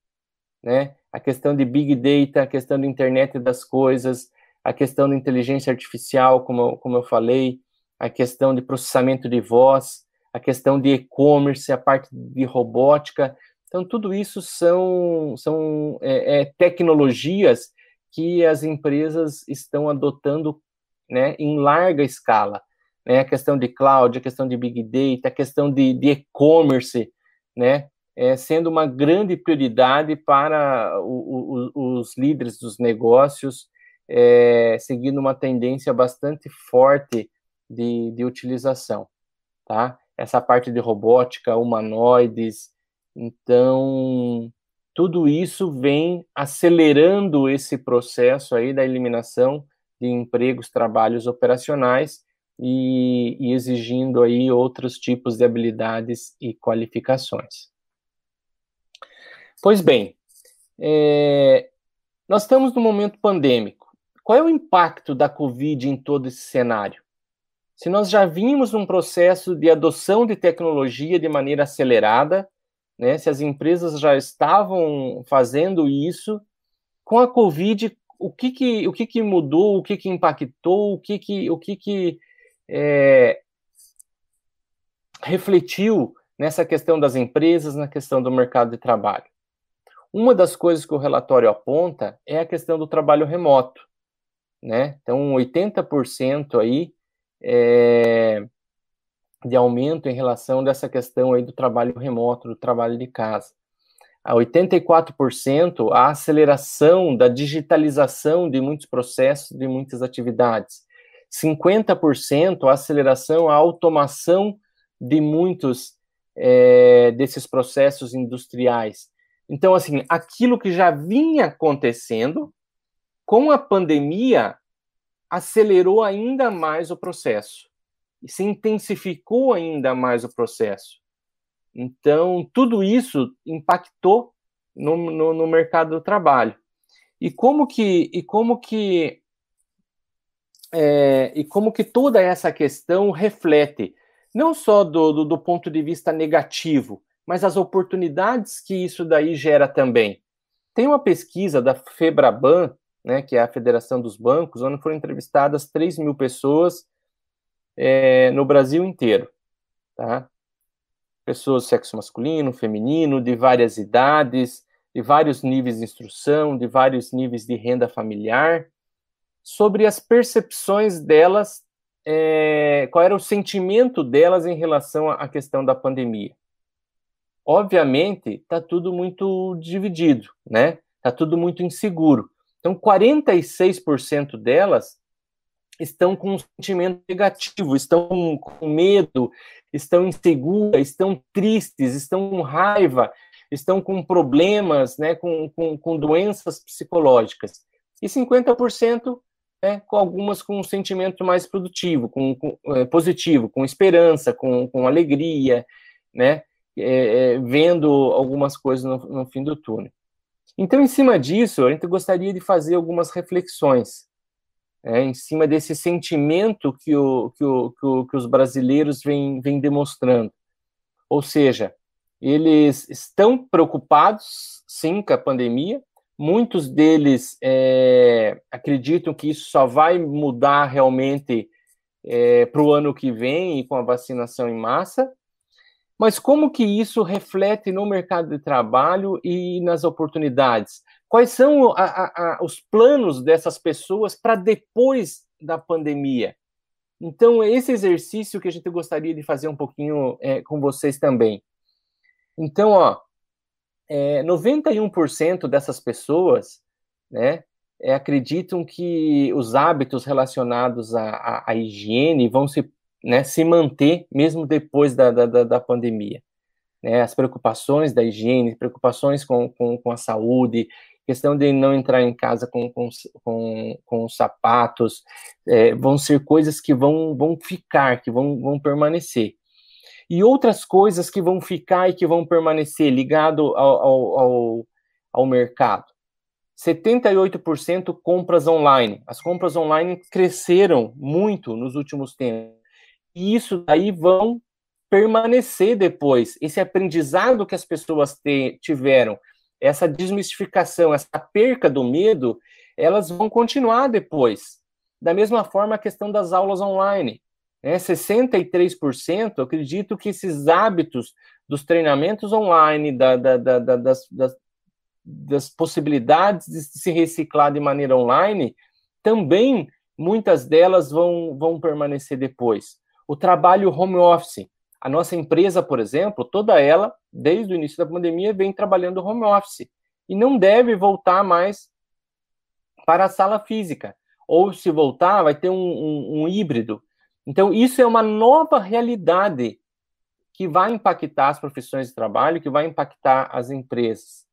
né? A questão de big data, a questão da internet das coisas, a questão da inteligência artificial, como, como eu falei, a questão de processamento de voz, a questão de e-commerce, a parte de robótica. Então, tudo isso são, são é, é, tecnologias que as empresas estão adotando né, em larga escala. Né, a questão de cloud, a questão de big data, a questão de, de e-commerce, né, é, sendo uma grande prioridade para o, o, os líderes dos negócios é, seguindo uma tendência bastante forte de, de utilização, tá? Essa parte de robótica, humanoides, então tudo isso vem acelerando esse processo aí da eliminação de empregos, trabalhos operacionais e, e exigindo aí outros tipos de habilidades e qualificações. Pois bem, é, nós estamos no momento pandêmico. Qual é o impacto da Covid em todo esse cenário? Se nós já vimos um processo de adoção de tecnologia de maneira acelerada, né, se as empresas já estavam fazendo isso, com a Covid, o que, que, o que, que mudou, o que, que impactou, o que, que, o que, que é, refletiu nessa questão das empresas, na questão do mercado de trabalho? Uma das coisas que o relatório aponta é a questão do trabalho remoto né? Então, 80% aí é, de aumento em relação dessa questão aí do trabalho remoto, do trabalho de casa. A 84% a aceleração da digitalização de muitos processos, de muitas atividades. 50% a aceleração, a automação de muitos é, desses processos industriais. Então, assim, aquilo que já vinha acontecendo, com a pandemia, acelerou ainda mais o processo e se intensificou ainda mais o processo. Então, tudo isso impactou no, no, no mercado do trabalho. E como que, e como que, é, e como que toda essa questão reflete, não só do, do, do ponto de vista negativo, mas as oportunidades que isso daí gera também. Tem uma pesquisa da Febraban, né, que é a Federação dos Bancos, onde foram entrevistadas 3 mil pessoas é, no Brasil inteiro, tá? Pessoas sexo masculino, feminino, de várias idades, de vários níveis de instrução, de vários níveis de renda familiar, sobre as percepções delas, é, qual era o sentimento delas em relação à questão da pandemia. Obviamente, está tudo muito dividido, né? Está tudo muito inseguro. Então, 46% delas estão com um sentimento negativo, estão com medo, estão inseguras, estão tristes, estão com raiva, estão com problemas, né, com, com, com doenças psicológicas. E 50% né, com algumas com um sentimento mais produtivo, com, com é, positivo, com esperança, com, com alegria, né, é, é, vendo algumas coisas no, no, fim do túnel. Então, em cima disso, a gente gostaria de fazer algumas reflexões, né, em cima desse sentimento que, o, que, o, que, o, que os brasileiros vêm, vêm demonstrando. Ou seja, eles estão preocupados, sim, com a pandemia, Muitos deles é, acreditam que isso só vai mudar realmente é, para o ano que vem e com a vacinação em massa. Mas como que isso reflete no mercado de trabalho e nas oportunidades? Quais são a, a, a, os planos dessas pessoas para depois da pandemia? Então, esse exercício que a gente gostaria de fazer um pouquinho é, com vocês também. Então, ó, é, 91% dessas pessoas né, é, acreditam que os hábitos relacionados à, à, à higiene vão se, né, se manter mesmo depois da, da, da pandemia. Né, as preocupações da higiene, preocupações com, com, com a saúde, questão de não entrar em casa com, com, com, com sapatos, é, vão ser coisas que vão, vão ficar, que vão, vão permanecer e outras coisas que vão ficar e que vão permanecer ligado ao, ao, ao, ao mercado. 78% compras online. As compras online cresceram muito nos últimos tempos. E isso daí vão permanecer depois. Esse aprendizado que as pessoas te, tiveram, essa desmistificação, essa perca do medo, elas vão continuar depois. Da mesma forma, a questão das aulas online. Né? 63% acredito que esses hábitos dos treinamentos online, da, da, da, das, das, das possibilidades de se reciclar de maneira online, também muitas delas vão, vão permanecer depois. O trabalho home office. A nossa empresa, por exemplo, toda ela, desde o início da pandemia, vem trabalhando home office e não deve voltar mais para a sala física. Ou se voltar, vai ter um, um, um híbrido, então, isso é uma nova realidade que vai impactar as profissões de trabalho, que vai impactar as empresas.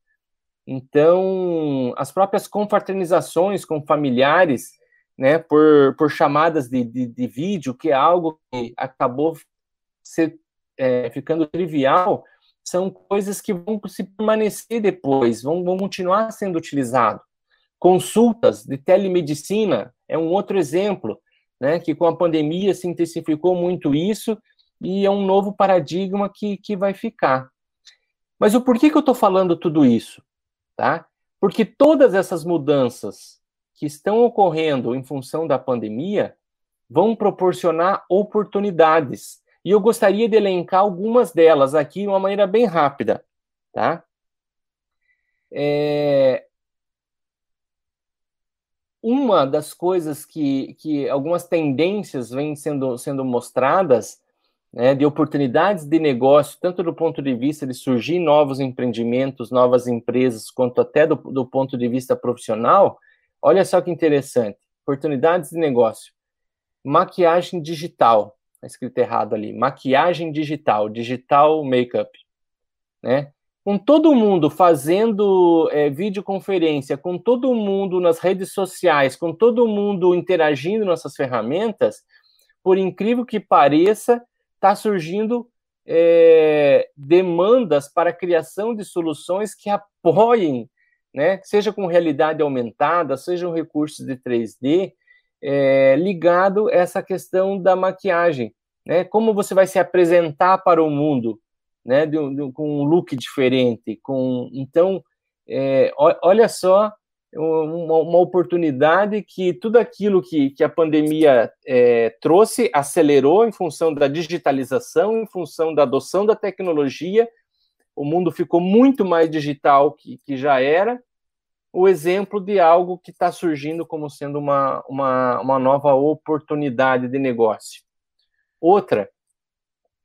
Então, as próprias confraternizações com familiares, né, por, por chamadas de, de, de vídeo, que é algo que acabou ser, é, ficando trivial, são coisas que vão se permanecer depois, vão, vão continuar sendo utilizadas. Consultas de telemedicina é um outro exemplo né, que com a pandemia se intensificou muito isso e é um novo paradigma que, que vai ficar. Mas o porquê que eu estou falando tudo isso? Tá? Porque todas essas mudanças que estão ocorrendo em função da pandemia vão proporcionar oportunidades. E eu gostaria de elencar algumas delas aqui de uma maneira bem rápida. Tá? É, uma das coisas que, que algumas tendências vêm sendo, sendo mostradas, né, de oportunidades de negócio, tanto do ponto de vista de surgir novos empreendimentos, novas empresas, quanto até do, do ponto de vista profissional, olha só que interessante, oportunidades de negócio. Maquiagem digital, está escrito errado ali, maquiagem digital, digital makeup, né? com todo mundo fazendo é, videoconferência, com todo mundo nas redes sociais, com todo mundo interagindo nessas ferramentas, por incrível que pareça, está surgindo é, demandas para a criação de soluções que apoiem, né, seja com realidade aumentada, sejam recursos de 3D, é, ligado essa questão da maquiagem. Né, como você vai se apresentar para o mundo? né, de, de, com um look diferente, com então é, olha só uma, uma, oportunidade que tudo aquilo que, que a pandemia é, trouxe acelerou em função da digitalização, em função da adoção da tecnologia, o mundo ficou muito mais digital que, que já era. O exemplo de algo que está surgindo como sendo uma, uma, uma nova oportunidade de negócio. Outra,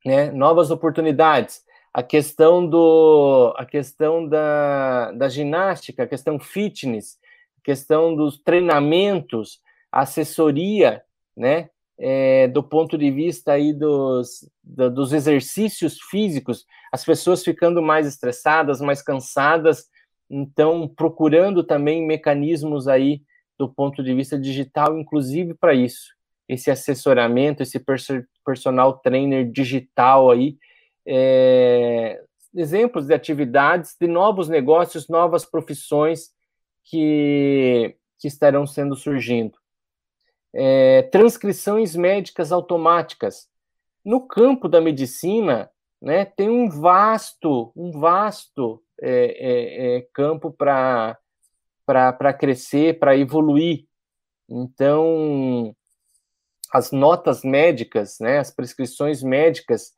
né, novas oportunidades a questão do a questão da, da ginástica, a questão fitness, a questão dos treinamentos, assessoria, né? É, do ponto de vista aí dos, do, dos exercícios físicos, as pessoas ficando mais estressadas, mais cansadas, então procurando também mecanismos aí do ponto de vista digital, inclusive para isso. Esse assessoramento, esse personal trainer digital aí, é, exemplos de atividades, de novos negócios, novas profissões que, que estarão sendo surgindo. É, transcrições médicas automáticas. No campo da medicina, né, tem um vasto, um vasto é, é, é campo para crescer, para evoluir. Então, as notas médicas, né, as prescrições médicas,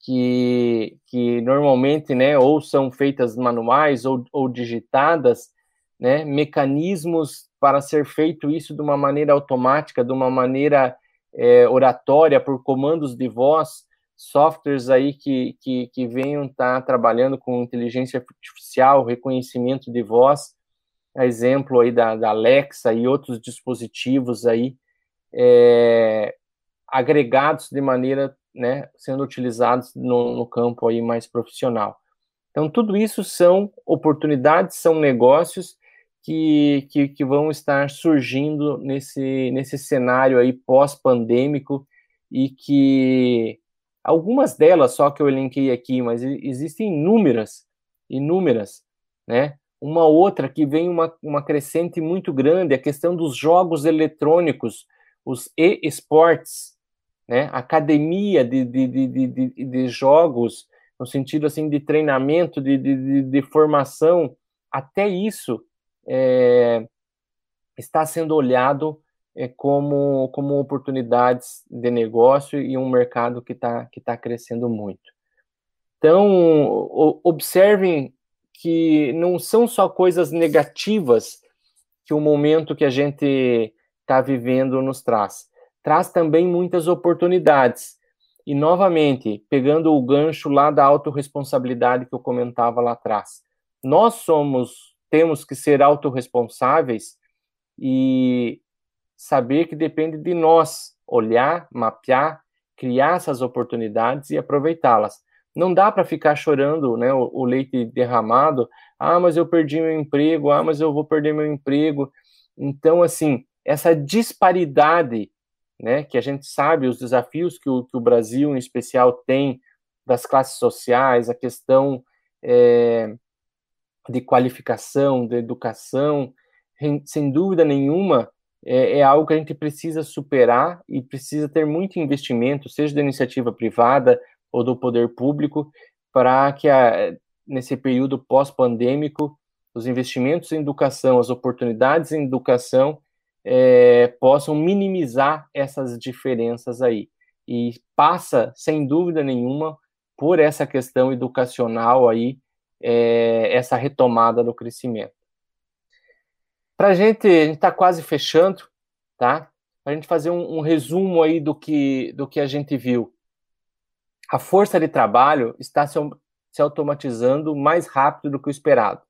que, que normalmente, né, ou são feitas manuais ou, ou digitadas, né, mecanismos para ser feito isso de uma maneira automática, de uma maneira é, oratória, por comandos de voz, softwares aí que, que, que venham estar tá trabalhando com inteligência artificial, reconhecimento de voz, exemplo aí da, da Alexa e outros dispositivos aí, é, agregados de maneira né, sendo utilizados no, no campo aí mais profissional. Então, tudo isso são oportunidades, são negócios que, que, que vão estar surgindo nesse, nesse cenário aí pós-pandêmico e que algumas delas só que eu elenquei aqui, mas existem inúmeras, inúmeras, né? Uma outra que vem uma, uma crescente muito grande, a questão dos jogos eletrônicos, os e-sports, né? Academia de, de, de, de, de jogos, no sentido assim de treinamento, de, de, de formação, até isso é, está sendo olhado é, como, como oportunidades de negócio e um mercado que está que tá crescendo muito. Então, observem que não são só coisas negativas que o momento que a gente está vivendo nos traz traz também muitas oportunidades. E, novamente, pegando o gancho lá da autorresponsabilidade que eu comentava lá atrás, nós somos, temos que ser autorresponsáveis e saber que depende de nós olhar, mapear, criar essas oportunidades e aproveitá-las. Não dá para ficar chorando né, o, o leite derramado. Ah, mas eu perdi meu emprego. Ah, mas eu vou perder meu emprego. Então, assim, essa disparidade né, que a gente sabe os desafios que o, que o Brasil, em especial, tem das classes sociais, a questão é, de qualificação, de educação, sem dúvida nenhuma, é, é, algo que a gente precisa superar e precisa ter muito investimento, seja da iniciativa privada ou do poder público, para que a, nesse período pós-pandêmico os investimentos em educação, as oportunidades em educação é, possam minimizar essas diferenças aí. E passa, sem dúvida nenhuma, por essa questão educacional aí, é, essa retomada do crescimento. Para a gente, a gente está quase fechando, tá? Para a gente fazer um, um, resumo aí do que, do que a gente viu. A força de trabalho está se, se automatizando mais rápido do que o esperado.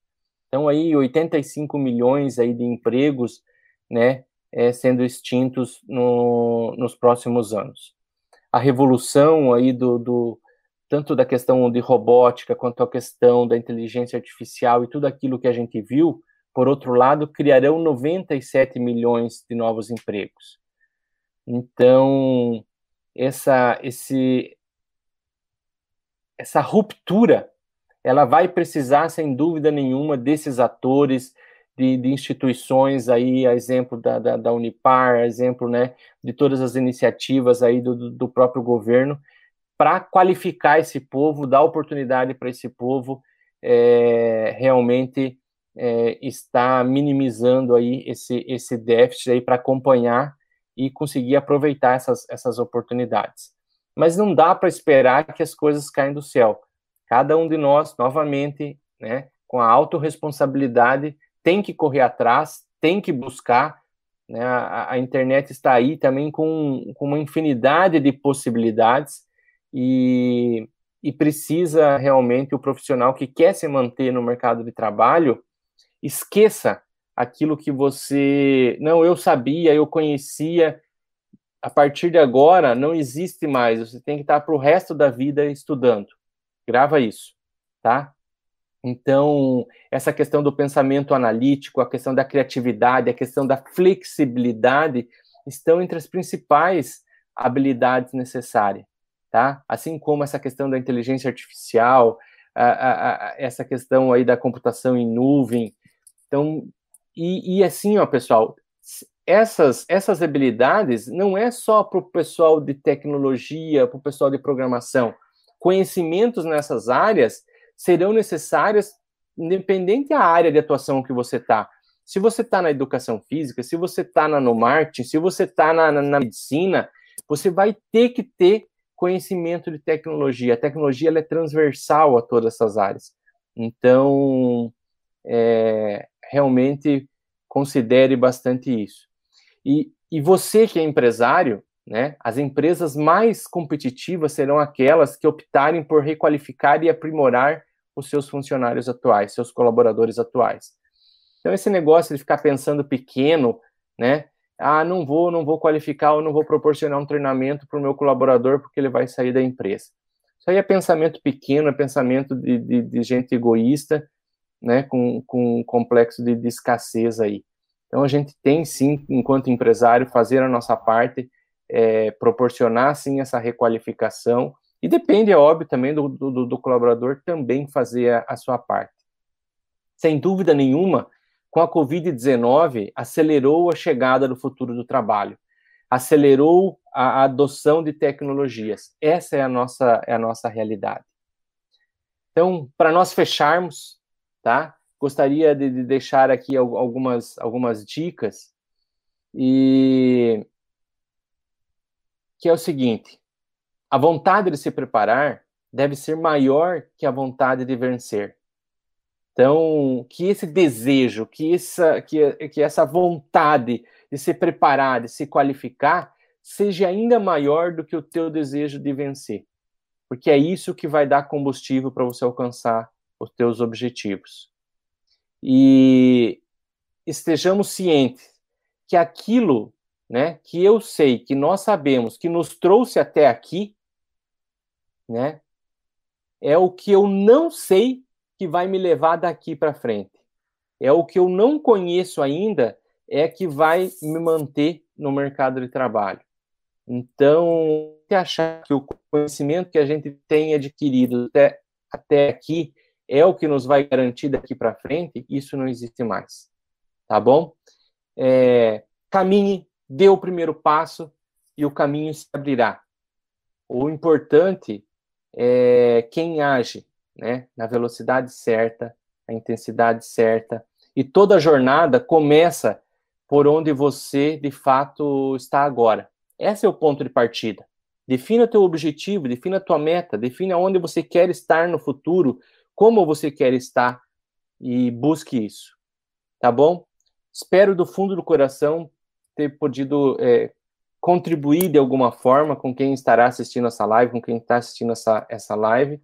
Então aí 85 milhões aí de empregos né, é, sendo extintos no, nos próximos anos. A revolução aí do, do, tanto da questão de robótica quanto a questão da inteligência artificial e tudo aquilo que a gente viu, por outro lado, criarão 97 milhões de novos empregos. Então, essa, esse, essa ruptura, ela vai precisar, sem dúvida nenhuma, desses atores, de, de, instituições aí, a exemplo da, da, da, Unipar, a exemplo, né, de todas as iniciativas aí do, do próprio governo, para qualificar esse povo, dar oportunidade para esse povo é, realmente é, está minimizando aí esse, esse déficit aí para acompanhar e conseguir aproveitar essas, essas oportunidades. Mas não dá para esperar que as coisas caem do céu. Cada um de nós, novamente, né, com a autorresponsabilidade, tem que correr atrás, tem que buscar. Né? A, a, internet está aí também com, com uma infinidade de possibilidades e, e precisa realmente o profissional que quer se manter no mercado de trabalho esqueça aquilo que você não eu sabia, eu conhecia. A partir de agora não existe mais. Você tem que estar para o resto da vida estudando. Grava isso, tá? Então, essa questão do pensamento analítico, a questão da criatividade, a questão da flexibilidade estão entre as principais habilidades necessárias, tá? Assim como essa questão da inteligência artificial, a, a, a, essa questão aí da computação em nuvem. Então, e, e assim, ó, pessoal, essas, essas habilidades não é só para o pessoal de tecnologia, para o pessoal de programação. Conhecimentos nessas áreas serão necessárias independente da área de atuação que você está. Se você está na educação física, se você está no marketing, se você está na, na, na, medicina, você vai ter que ter conhecimento de tecnologia. A tecnologia é transversal a todas essas áreas. Então, é, realmente considere bastante isso. E, e você que é empresário, né, as empresas mais competitivas serão aquelas que optarem por requalificar e aprimorar os seus funcionários atuais, seus colaboradores atuais. Então esse negócio de ficar pensando pequeno, né? Ah, não vou, não vou qualificar ou não vou proporcionar um treinamento para o meu colaborador porque ele vai sair da empresa. Isso aí é pensamento pequeno, é pensamento de, de, de gente egoísta, né? Com, com um complexo de, de escassez aí. Então a gente tem sim, enquanto empresário, fazer a nossa parte, é, proporcionar sim essa requalificação e depende, é óbvio, também do, do, do colaborador também fazer a, a sua parte. Sem dúvida nenhuma, com a Covid-19, acelerou a chegada do futuro do trabalho, acelerou a, a adoção de tecnologias. Essa é a nossa, é a nossa realidade. Então, para nós fecharmos, tá? Gostaria de, de deixar aqui algumas, algumas dicas e que é o seguinte: a vontade de se preparar deve ser maior que a vontade de vencer. Então, que esse desejo, que essa, que, que essa vontade de se preparar, de se qualificar, seja ainda maior do que o teu desejo de vencer. Porque é isso que vai dar combustível para você alcançar os teus objetivos. E estejamos cientes que aquilo né, que eu sei, que nós sabemos, que nos trouxe até aqui, né? É o que eu não sei que vai me levar daqui para frente. É o que eu não conheço ainda é que vai me manter no mercado de trabalho. Então, se achar que o conhecimento que a gente tem adquirido até, até aqui é o que nos vai garantir daqui para frente, isso não existe mais. Tá bom? É, caminhe, dê o primeiro passo e o caminho se abrirá. O importante é quem age né, na velocidade certa, a intensidade certa. E toda jornada começa por onde você de fato está agora. Esse é o ponto de partida. Defina teu objetivo, defina tua meta, defina onde você quer estar no futuro, como você quer estar e busque isso. Tá bom? Espero do fundo do coração ter podido é, contribuir de alguma forma com quem estará assistindo essa live, com quem está assistindo essa, essa live,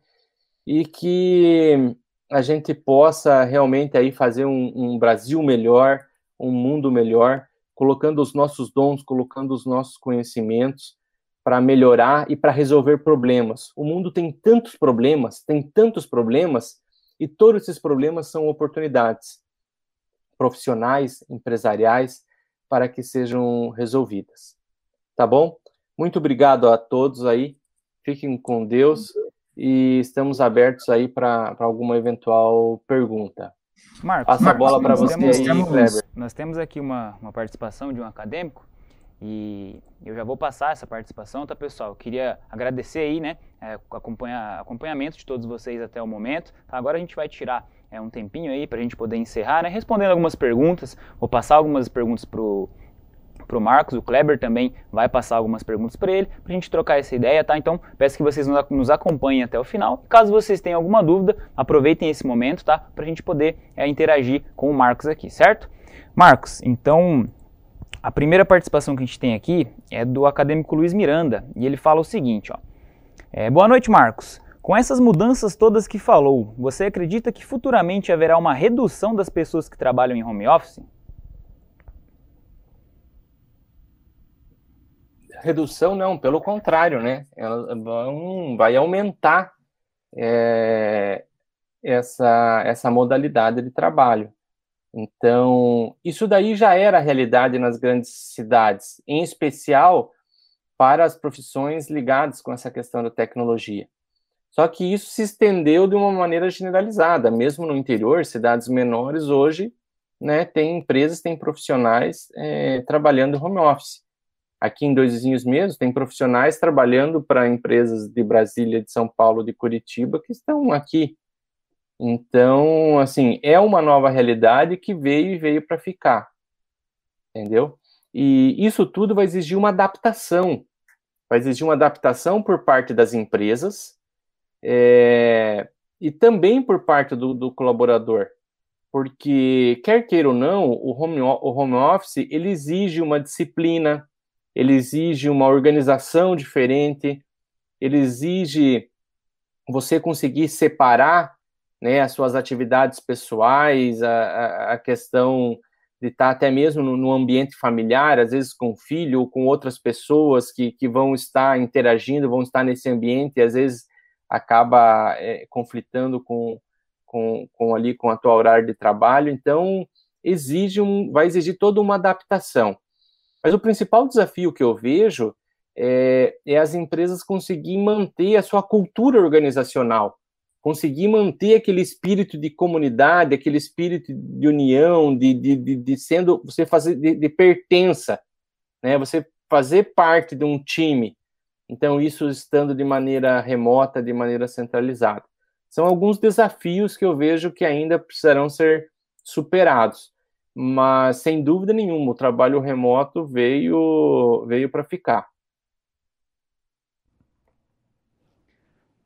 e que a gente possa realmente aí fazer um, um Brasil melhor, um mundo melhor, colocando os nossos dons, colocando os nossos conhecimentos para melhorar e para resolver problemas. O mundo tem tantos problemas, tem tantos problemas, e todos esses problemas são oportunidades profissionais, empresariais, para que sejam resolvidas tá bom? Muito obrigado a todos aí. Fiquem com Deus e estamos abertos aí para alguma eventual pergunta. Marcos, Passa Marcos, a bola para você temos, aí, temos, Kleber. Nós temos aqui uma, uma participação de um acadêmico e eu já vou passar essa participação, tá, pessoal? Eu queria agradecer aí, né, é, acompanha, acompanhamento de todos vocês até o momento. Tá? Agora a gente vai tirar é, um tempinho aí para a gente poder encerrar, né, respondendo algumas perguntas. Vou passar algumas perguntas pro Marcos, o Kleber também vai passar algumas perguntas para ele, para a gente trocar essa ideia, tá? Então, peço que vocês nos acompanhem até o final. Caso vocês tenham alguma dúvida, aproveitem esse momento, tá? Para a gente poder é, interagir com o Marcos aqui, certo? Marcos, então, a primeira participação que a gente tem aqui é do acadêmico Luiz Miranda, e ele fala o seguinte, ó. É, boa noite, Marcos. Com essas mudanças todas que falou, você acredita que futuramente haverá uma redução das pessoas que trabalham em home office? redução não, pelo contrário, né? Elas vão, vai aumentar é, essa, essa modalidade de trabalho. Então, isso daí já era realidade nas grandes cidades, em especial para as profissões ligadas com essa questão da tecnologia. Só que isso se estendeu de uma maneira generalizada, mesmo no interior, cidades menores hoje, né, tem empresas, tem profissionais é, trabalhando home office. Aqui em Dois Vizinhos mesmo, tem profissionais trabalhando para empresas de Brasília, de São Paulo, de Curitiba, que estão aqui. Então, assim, é uma nova realidade que veio e veio para ficar. Entendeu? E isso tudo vai exigir uma adaptação. Vai exigir uma adaptação por parte das empresas é, e também por parte do, do colaborador porque quer queira ou não, o home, o home office ele exige uma disciplina, ele exige uma organização diferente, ele exige você conseguir separar né, as suas atividades pessoais, a, a questão de estar até mesmo no, no, ambiente familiar, às vezes com o filho ou com outras pessoas que, que vão estar interagindo, vão estar nesse ambiente, e às vezes acaba é, conflitando com, com, com ali com a tua horário de trabalho, então exige um, vai exigir toda uma adaptação. Mas o principal desafio que eu vejo é, é as empresas conseguir manter a sua cultura organizacional, conseguir manter aquele espírito de comunidade, aquele espírito de união, de, de, de, de sendo você fazer de, de, pertença, né? Você fazer parte de um time. Então isso estando de maneira remota, de maneira centralizada. São alguns desafios que eu vejo que ainda precisarão ser superados mas sem dúvida nenhuma o trabalho remoto veio veio para ficar.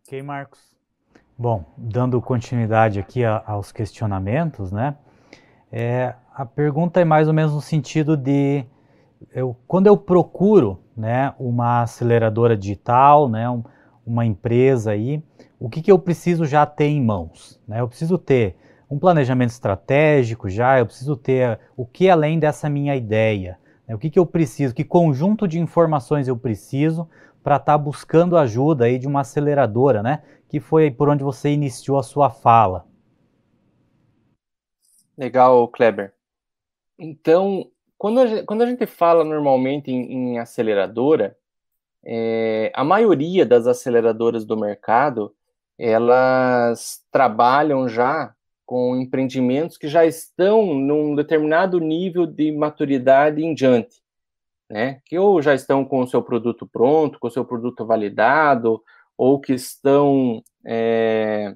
Ok, Marcos. Bom, dando continuidade aqui aos questionamentos, né? É, a pergunta é mais ou menos no sentido de eu, quando eu procuro, né, uma aceleradora digital, né, um, uma empresa aí, o que, que eu preciso já ter em mãos? Né? Eu preciso ter um planejamento estratégico já, eu preciso ter o que além dessa minha ideia, né? o que, que eu preciso, que conjunto de informações eu preciso para estar tá buscando ajuda aí de uma aceleradora, né? Que foi por onde você iniciou a sua fala. Legal, Kleber. Então, quando a gente, quando a gente fala normalmente em, em aceleradora, é, a maioria das aceleradoras do mercado, elas trabalham já com empreendimentos que já estão num determinado nível de maturidade em diante, né? Que ou já estão com o seu produto pronto, com o seu produto validado, ou que estão é,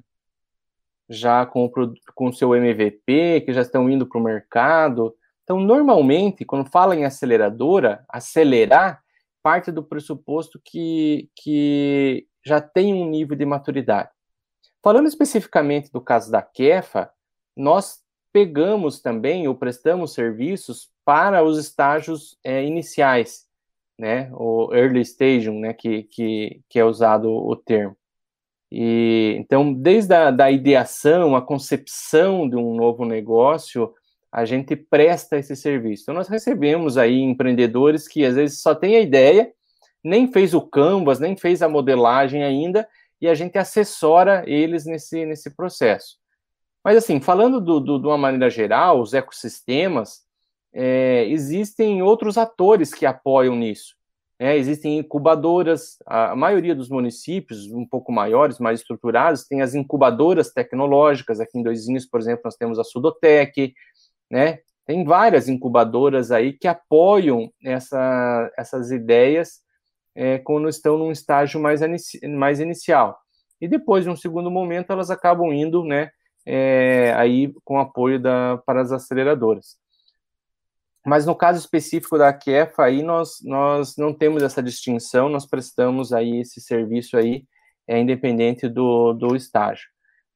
já com o, com seu MVP, que já estão indo para o mercado. Então, normalmente, quando fala em aceleradora, acelerar parte do pressuposto que, que já tem um nível de maturidade. Falando especificamente do caso da Kefa, nós pegamos também ou prestamos serviços para os estágios é, iniciais, né, o early stage, né, que, que, que é usado o termo. E, então, desde a da ideação, a concepção de um novo negócio, a gente presta esse serviço. Então, nós recebemos aí empreendedores que às vezes só tem a ideia, nem fez o canvas, nem fez a modelagem ainda, e a gente assessora eles nesse, nesse processo. Mas, assim, falando do, do, de uma maneira geral, os ecossistemas, é, existem outros atores que apoiam nisso. É, existem incubadoras, a maioria dos municípios, um pouco maiores, mais estruturados, tem as incubadoras tecnológicas. Aqui em Doisinhos, por exemplo, nós temos a Sudotec, né? Tem várias incubadoras aí que apoiam essa, essas ideias é, quando estão num estágio mais, mais inicial. E depois, de um segundo momento, elas acabam indo, né, é, aí com apoio da, para as aceleradoras. Mas no caso específico da Kefa, aí nós, nós não temos essa distinção, nós prestamos aí esse serviço aí, é independente do, do estágio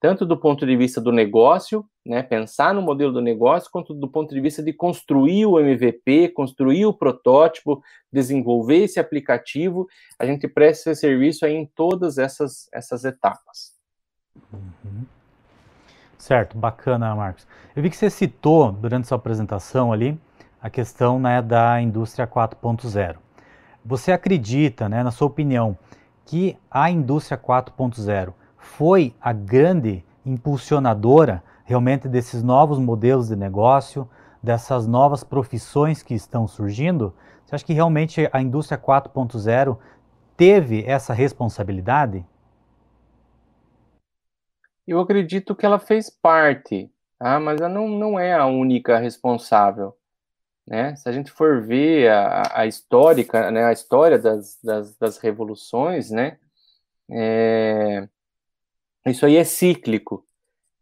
tanto do ponto de vista do negócio, né, pensar no modelo do negócio, quanto do ponto de vista de construir o MVP, construir o protótipo, desenvolver esse aplicativo, a gente presta esse serviço aí em todas essas, essas etapas. Uhum. Certo, bacana, Marcos. Eu vi que você citou durante sua apresentação ali a questão né, da indústria 4.0. Você acredita, né, na sua opinião, que a indústria 4.0 foi a grande impulsionadora realmente desses novos modelos de negócio, dessas novas profissões que estão surgindo? Você acha que realmente a indústria 4.0 teve essa responsabilidade? Eu acredito que ela fez parte, tá? mas ela não, não é a única responsável. Né? Se a gente for ver a, a histórica, né, a história das, das, das revoluções, né, é, isso aí é cíclico.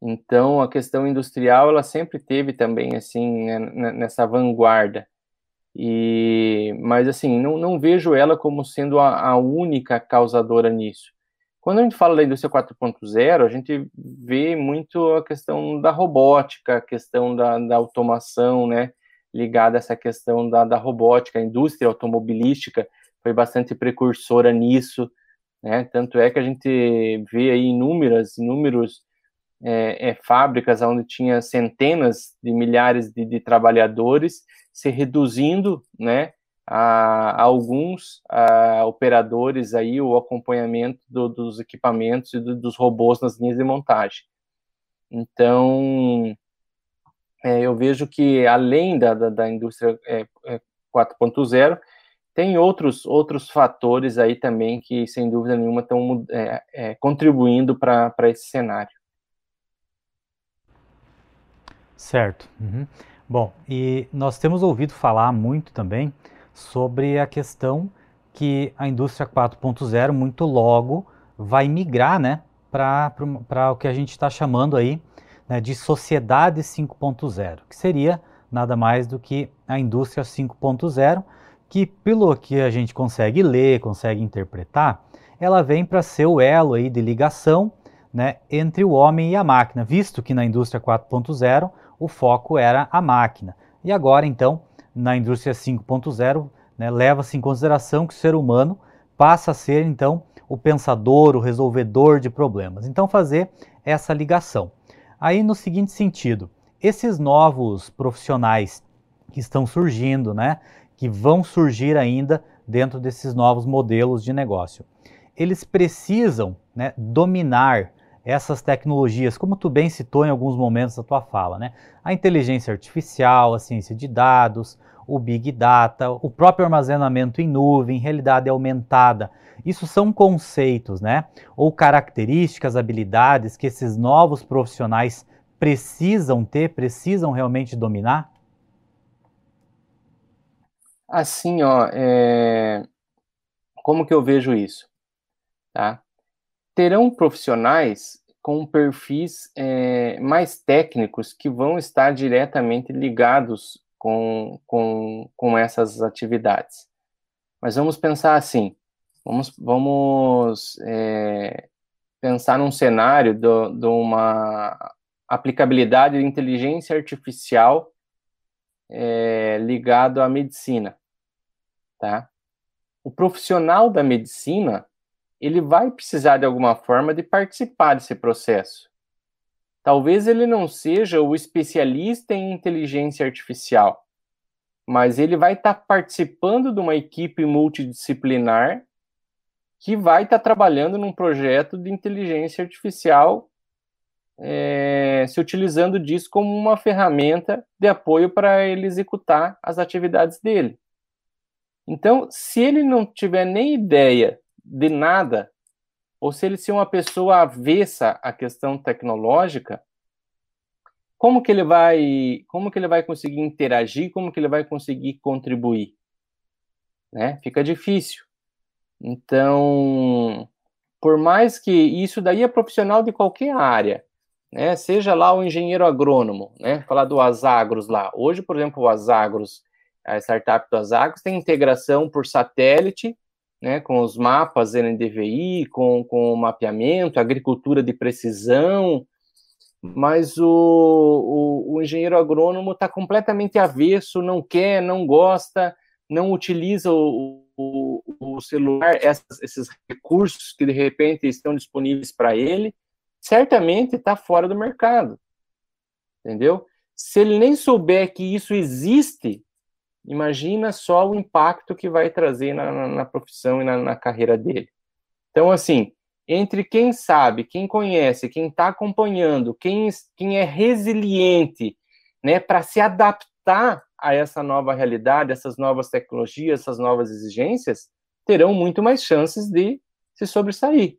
Então, a questão industrial, ela sempre teve também, assim, né, nessa vanguarda. E, mas, assim, não, não vejo ela como sendo a, a única causadora nisso. Quando a gente fala da indústria 4.0, a gente vê muito a questão da robótica, a questão da, da automação, né, ligada a essa questão da, da robótica, a indústria automobilística foi bastante precursora nisso, né? Tanto é que a gente vê aí inúmeras, inúmeros é, é, fábricas onde tinha centenas de milhares de, de trabalhadores se reduzindo, né? A, a alguns a, operadores aí o acompanhamento do, dos equipamentos e do, dos robôs nas linhas de montagem. Então, é, eu vejo que além da, da, da indústria é, 4.0, é, tem outros, outros fatores aí também que, sem dúvida nenhuma, estão é, é, contribuindo para esse cenário. Certo. Uhum. Bom, e nós temos ouvido falar muito também sobre a questão que a indústria 4.0 muito logo vai migrar né, para o que a gente está chamando aí né, de sociedade 5.0, que seria nada mais do que a indústria 5.0, que pelo que a gente consegue ler, consegue interpretar, ela vem para ser o elo aí de ligação né, entre o homem e a máquina, visto que na indústria 4.0 o foco era a máquina. E agora, então, na indústria 5.0, né, leva-se em consideração que o ser humano passa a ser, então, o pensador, o resolvedor de problemas. Então, fazer essa ligação. Aí, no seguinte sentido, esses novos profissionais que estão surgindo, né, que vão surgir ainda dentro desses novos modelos de negócio, eles precisam né, dominar essas tecnologias, como tu bem citou em alguns momentos da tua fala, né? A inteligência artificial, a ciência de dados, o Big Data, o próprio armazenamento em nuvem, realidade aumentada. Isso são conceitos, né? Ou características, habilidades que esses novos profissionais precisam ter, precisam realmente dominar? Assim, ó, é... como que eu vejo isso? Tá? Terão profissionais com perfis é, mais técnicos que vão estar diretamente ligados com, com, com essas atividades. Mas vamos pensar assim: Vamos, vamos é, pensar num cenário de uma aplicabilidade de inteligência artificial é, ligado à medicina, tá? O profissional da medicina ele vai precisar de alguma forma de participar desse processo. Talvez ele não seja o especialista em inteligência artificial, mas ele vai estar tá participando de uma equipe multidisciplinar que vai estar tá trabalhando num projeto de inteligência artificial, é, se utilizando disso como uma ferramenta de apoio para ele executar as atividades dele. Então, se ele não tiver nem ideia de nada, ou se ele ser uma pessoa avessa à questão tecnológica, como que ele vai, como que ele vai conseguir interagir, como que ele vai conseguir contribuir? Né? Fica difícil. Então, por mais que isso daí é profissional de qualquer área, né? Seja lá o engenheiro agrônomo, né? Falar do Asagros lá. Hoje, por exemplo, o Asagros, a startup do Asagros tem integração por satélite, né? Com os mapas NDVI, com, com o mapeamento, agricultura de precisão, mas o, o, o engenheiro agrônomo está completamente avesso, não quer, não gosta, não utiliza o, o, o celular, essas, esses recursos que de repente estão disponíveis para ele, certamente está fora do mercado. Entendeu? Se ele nem souber que isso existe, imagina só o impacto que vai trazer na, na, na profissão e na, na, carreira dele. Então, assim, entre quem sabe, quem conhece, quem está acompanhando, quem, quem é resiliente, né, para se adaptar a essa nova realidade, essas novas tecnologias, essas novas exigências, terão muito mais chances de se sobressair.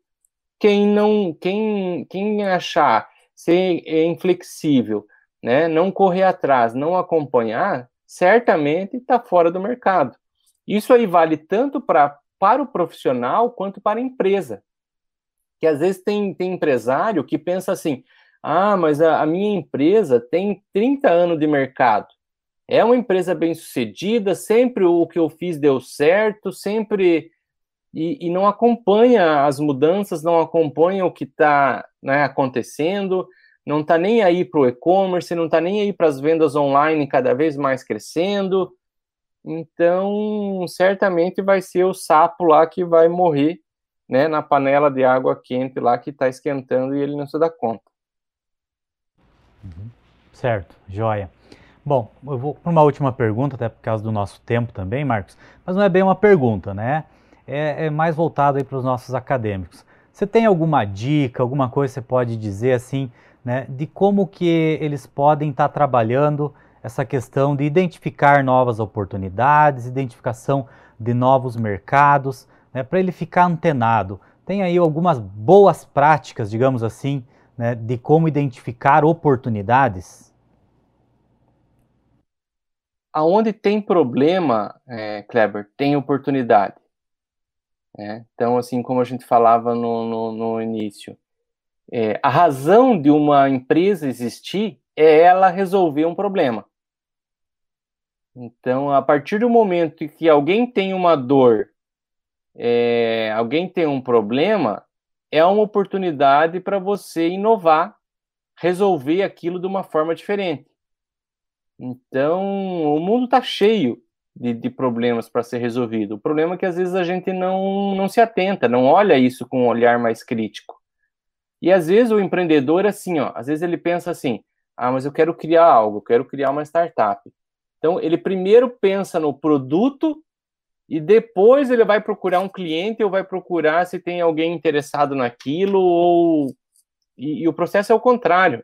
Quem não, quem, quem achar ser inflexível, né, não correr atrás, não acompanhar, certamente está fora do mercado. Isso aí vale tanto pra, para o profissional quanto para a empresa. Que às vezes tem, tem empresário que pensa assim: ah, mas a, a minha empresa tem 30 anos de mercado. É uma empresa bem sucedida, sempre o que eu fiz deu certo, sempre. E, e não acompanha as mudanças, não acompanha o que está né, acontecendo, não está nem aí para o e-commerce, não está nem aí para as vendas online cada vez mais crescendo. Então, certamente vai ser o sapo lá que vai morrer né, na panela de água quente lá que está esquentando e ele não se dá conta. Uhum. Certo, joia. Bom, eu vou para uma última pergunta, até por causa do nosso tempo também, Marcos, mas não é bem uma pergunta, né? É, é mais voltado para os nossos acadêmicos. Você tem alguma dica, alguma coisa que você pode dizer assim, né, de como que eles podem estar tá trabalhando essa questão de identificar novas oportunidades, identificação de novos mercados, né, para ele ficar antenado. Tem aí algumas boas práticas, digamos assim, né, de como identificar oportunidades? aonde tem problema, é, Kleber, tem oportunidade. É, então, assim como a gente falava no, no, no início, é, a razão de uma empresa existir é ela resolver um problema. Então, a partir do momento que alguém tem uma dor, é, alguém tem um problema, é uma oportunidade para você inovar, resolver aquilo de uma forma diferente. Então, o mundo está cheio de, de problemas para ser resolvido. O problema é que às vezes a gente não, não se atenta, não olha isso com um olhar mais crítico. E às vezes o empreendedor, assim, ó, às vezes ele pensa assim: ah, mas eu quero criar algo, eu quero criar uma startup. Então, ele primeiro pensa no produto e depois ele vai procurar um cliente ou vai procurar se tem alguém interessado naquilo ou e, e o processo é o contrário.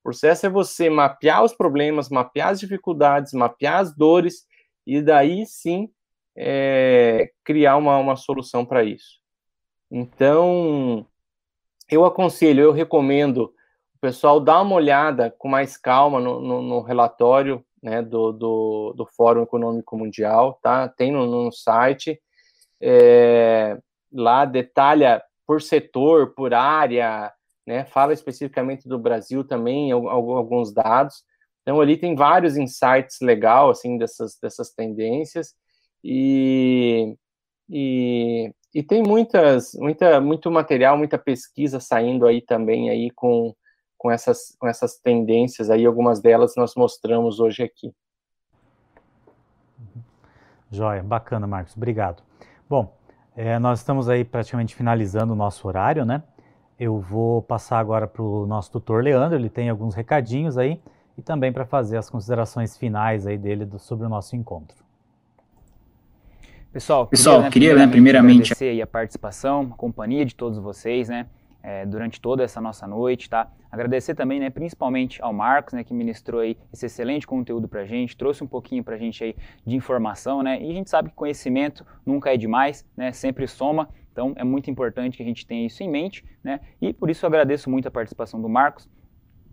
O processo é você mapear os problemas, mapear as dificuldades, mapear as dores e daí sim é, criar uma, uma solução para isso. Então, eu aconselho, eu recomendo o pessoal dar uma olhada com mais calma no, no, no relatório né, do, do, do, Fórum Econômico Mundial, tá? Tem no, no site. É, lá detalha por setor, por área, né? Fala especificamente do Brasil também, alguns dados. Então ali tem vários insights legal assim dessas dessas tendências e, e, e tem muitas muita muito material, muita pesquisa saindo aí também aí com com essas com essas tendências aí, algumas delas nós mostramos hoje aqui. Joia, bacana, Marcos, obrigado. Bom, é, nós estamos aí praticamente finalizando o nosso horário, né? Eu vou passar agora para o nosso tutor Leandro, ele tem alguns recadinhos aí e também para fazer as considerações finais aí dele do, sobre o nosso encontro. Pessoal, Pessoal queria, né, primeiramente, agradecer a participação, a companhia de todos vocês, né, é, durante toda essa nossa noite, tá? Agradecer também, né, principalmente ao Marcos, né, que ministrou aí esse excelente conteúdo para a gente, trouxe um pouquinho para a gente aí de informação, né, e a gente sabe que conhecimento nunca é demais, né, sempre soma, então é muito importante que a gente tenha isso em mente, né? E por isso eu agradeço muito a participação do Marcos,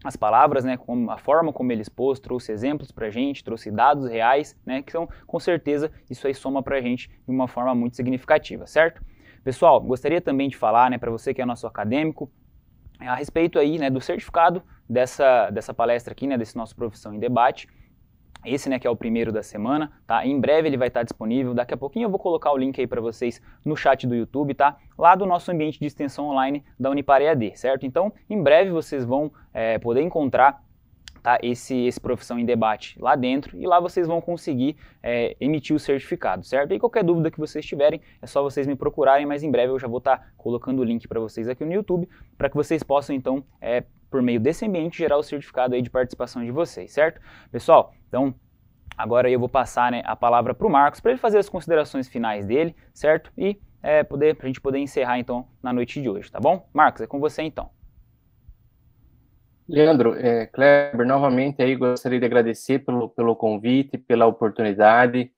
as palavras, né, como a forma como ele expôs, trouxe exemplos para a gente, trouxe dados reais, né, que são com certeza isso aí soma para a gente de uma forma muito significativa, certo? Pessoal, gostaria também de falar, né, para você que é nosso acadêmico, a respeito aí, né, do certificado dessa, dessa palestra aqui, né, desse nosso Profissão em Debate. Esse, né, que é o primeiro da semana, tá? Em breve ele vai estar disponível. Daqui a pouquinho eu vou colocar o link aí para vocês no chat do YouTube, tá? Lá do nosso ambiente de extensão online da Unipar EAD, certo? Então, em breve vocês vão é, poder encontrar tá, esse, esse Profissão em Debate lá dentro e lá vocês vão conseguir é, emitir o certificado, certo? E qualquer dúvida que vocês tiverem, é só vocês me procurarem, mas em breve eu já vou estar colocando o link para vocês aqui no YouTube, para que vocês possam então, é, por meio desse ambiente, gerar o certificado aí de participação de vocês, certo? Pessoal, então agora eu vou passar né, a palavra para o Marcos, para ele fazer as considerações finais dele, certo? E é, poder, para a gente poder encerrar então na noite de hoje, tá bom? Marcos, é com você então. Leandro, é, Kleber, novamente aí gostaria de agradecer pelo, pelo convite, pela oportunidade.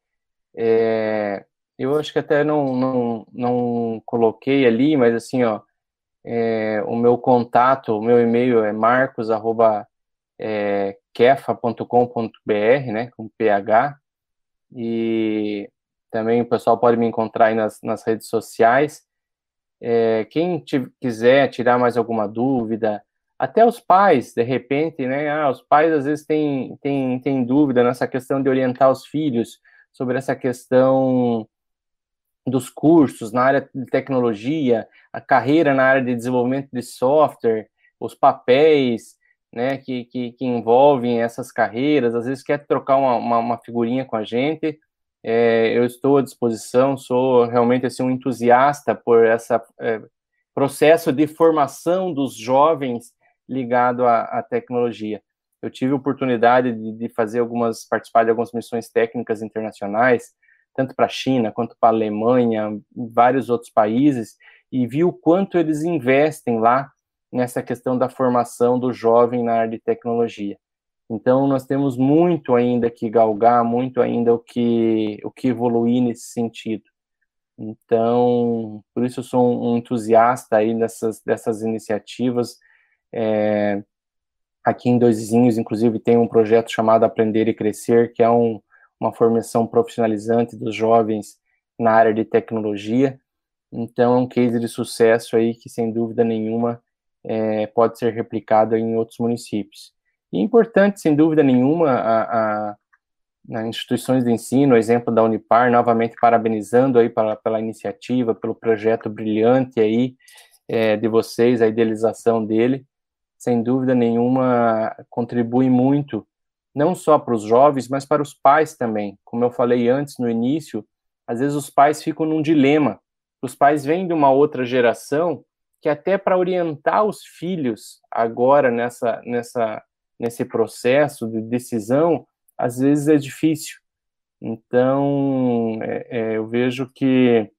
É, eu acho que até não, não, não coloquei ali, mas assim, ó, é, o meu contato, o meu e-mail é marcos.kefa.com.br, né, com PH, e também o pessoal pode me encontrar aí nas, nas redes sociais. É, quem quiser tirar mais alguma dúvida, até os pais, de repente, né? Ah, os pais às vezes têm, têm, têm dúvida nessa questão de orientar os filhos sobre essa questão dos cursos na área de tecnologia, a carreira na área de desenvolvimento de software, os papéis, né, que, que, que envolvem essas carreiras, às vezes quer trocar uma, uma, uma figurinha com a gente, é, eu estou à disposição, sou realmente assim, um entusiasta por esse é, processo de formação dos jovens ligado à, à tecnologia. Eu tive oportunidade de, de, fazer algumas, participar de algumas missões técnicas internacionais, tanto para a China quanto para a Alemanha, vários outros países, e vi o quanto eles investem lá nessa questão da formação do jovem na área de tecnologia. Então, nós temos muito ainda que galgar, muito ainda o que, o que evoluir nesse sentido. Então, por isso eu sou um entusiasta aí dessas, dessas iniciativas, é, aqui em Dois Vizinhos, inclusive, tem um projeto chamado Aprender e Crescer, que é um, uma formação profissionalizante dos jovens na área de tecnologia. Então, é um case de sucesso aí que, sem dúvida nenhuma, é, pode ser replicado em outros municípios. E é importante, sem dúvida nenhuma, a, a, a instituições de ensino, exemplo da Unipar, novamente parabenizando aí pela, pela iniciativa, pelo projeto brilhante aí é, de vocês, a idealização dele, sem dúvida nenhuma, contribui muito, não só para os jovens, mas para os pais também. Como eu falei antes, no início, às vezes os pais ficam num dilema. Os pais vêm de uma outra geração que até para orientar os filhos agora nessa, nessa, nesse processo de decisão, às vezes é difícil. Então, é, é, eu vejo que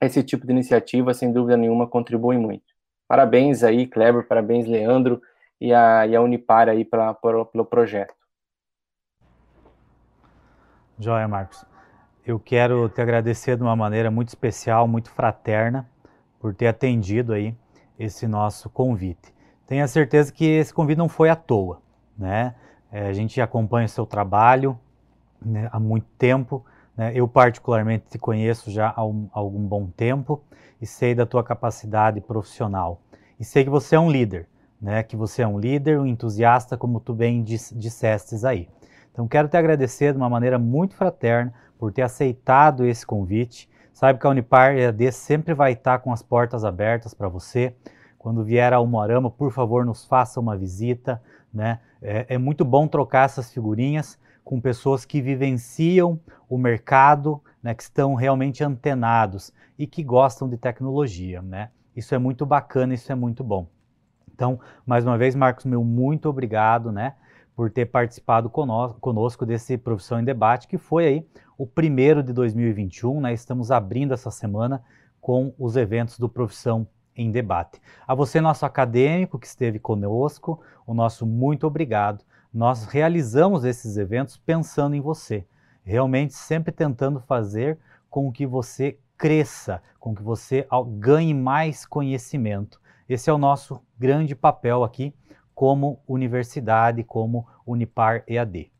esse tipo de iniciativa, sem dúvida nenhuma, contribui muito. Parabéns aí, Kleber, parabéns, Leandro, e a, e a Unipar aí pra, pra, pelo projeto. Joia, Marcos. Eu quero te agradecer de uma maneira muito especial, muito fraterna, por ter atendido aí esse nosso convite. Tenha certeza que esse convite não foi à toa, né? É, a gente acompanha o seu trabalho né, há muito tempo, né? Eu particularmente te conheço já há, um, há algum bom tempo e sei da tua capacidade profissional. E sei que você é um líder, né? Que você é um líder, um entusiasta, como tu bem dissestes aí. Então quero te agradecer de uma maneira muito fraterna por ter aceitado esse convite. Sabe que a Unipar EAD sempre vai estar com as portas abertas para você. Quando vier ao Moarama, por favor, nos faça uma visita. Né? É, é muito bom trocar essas figurinhas com pessoas que vivenciam o mercado, né, que estão realmente antenados e que gostam de tecnologia, né? Isso é muito bacana, isso é muito bom. Então, mais uma vez, Marcos, meu muito obrigado, né, por ter participado conosco desse Profissão em Debate, que foi aí o primeiro de 2021, né? Estamos abrindo essa semana com os eventos do Profissão em Debate. A você, nosso acadêmico que esteve conosco, o nosso muito obrigado nós realizamos esses eventos pensando em você, realmente sempre tentando fazer com que você cresça, com que você ganhe mais conhecimento. Esse é o nosso grande papel aqui como universidade, como Unipar EAD.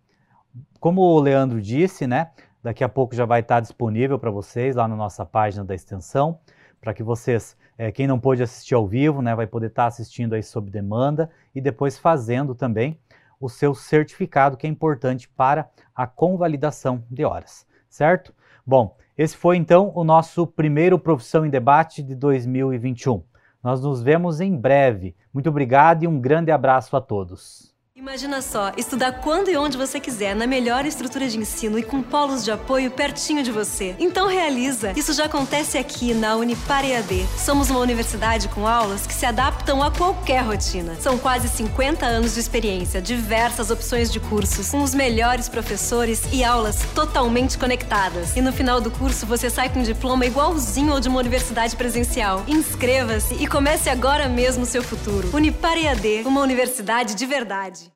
Como o Leandro disse, né, daqui a pouco já vai estar disponível para vocês lá na nossa página da extensão, para que vocês, é, quem não pôde assistir ao vivo, né, vai poder estar assistindo aí sob demanda e depois fazendo também o seu certificado, que é importante para a convalidação de horas, certo? Bom, esse foi então o nosso primeiro Profissão em Debate de 2021. Nós nos vemos em breve. Muito obrigado e um grande abraço a todos. Imagina só, estudar quando e onde você quiser, na melhor estrutura de ensino e com polos de apoio pertinho de você. Então realiza! Isso já acontece aqui na Unipar EAD. Somos uma universidade com aulas que se adaptam a qualquer rotina. São quase 50 anos de experiência, diversas opções de cursos, com os melhores professores e aulas totalmente conectadas. E no final do curso você sai com um diploma igualzinho ao de uma universidade presencial. Inscreva-se e comece agora mesmo o seu futuro. Unipar EAD, uma universidade de verdade.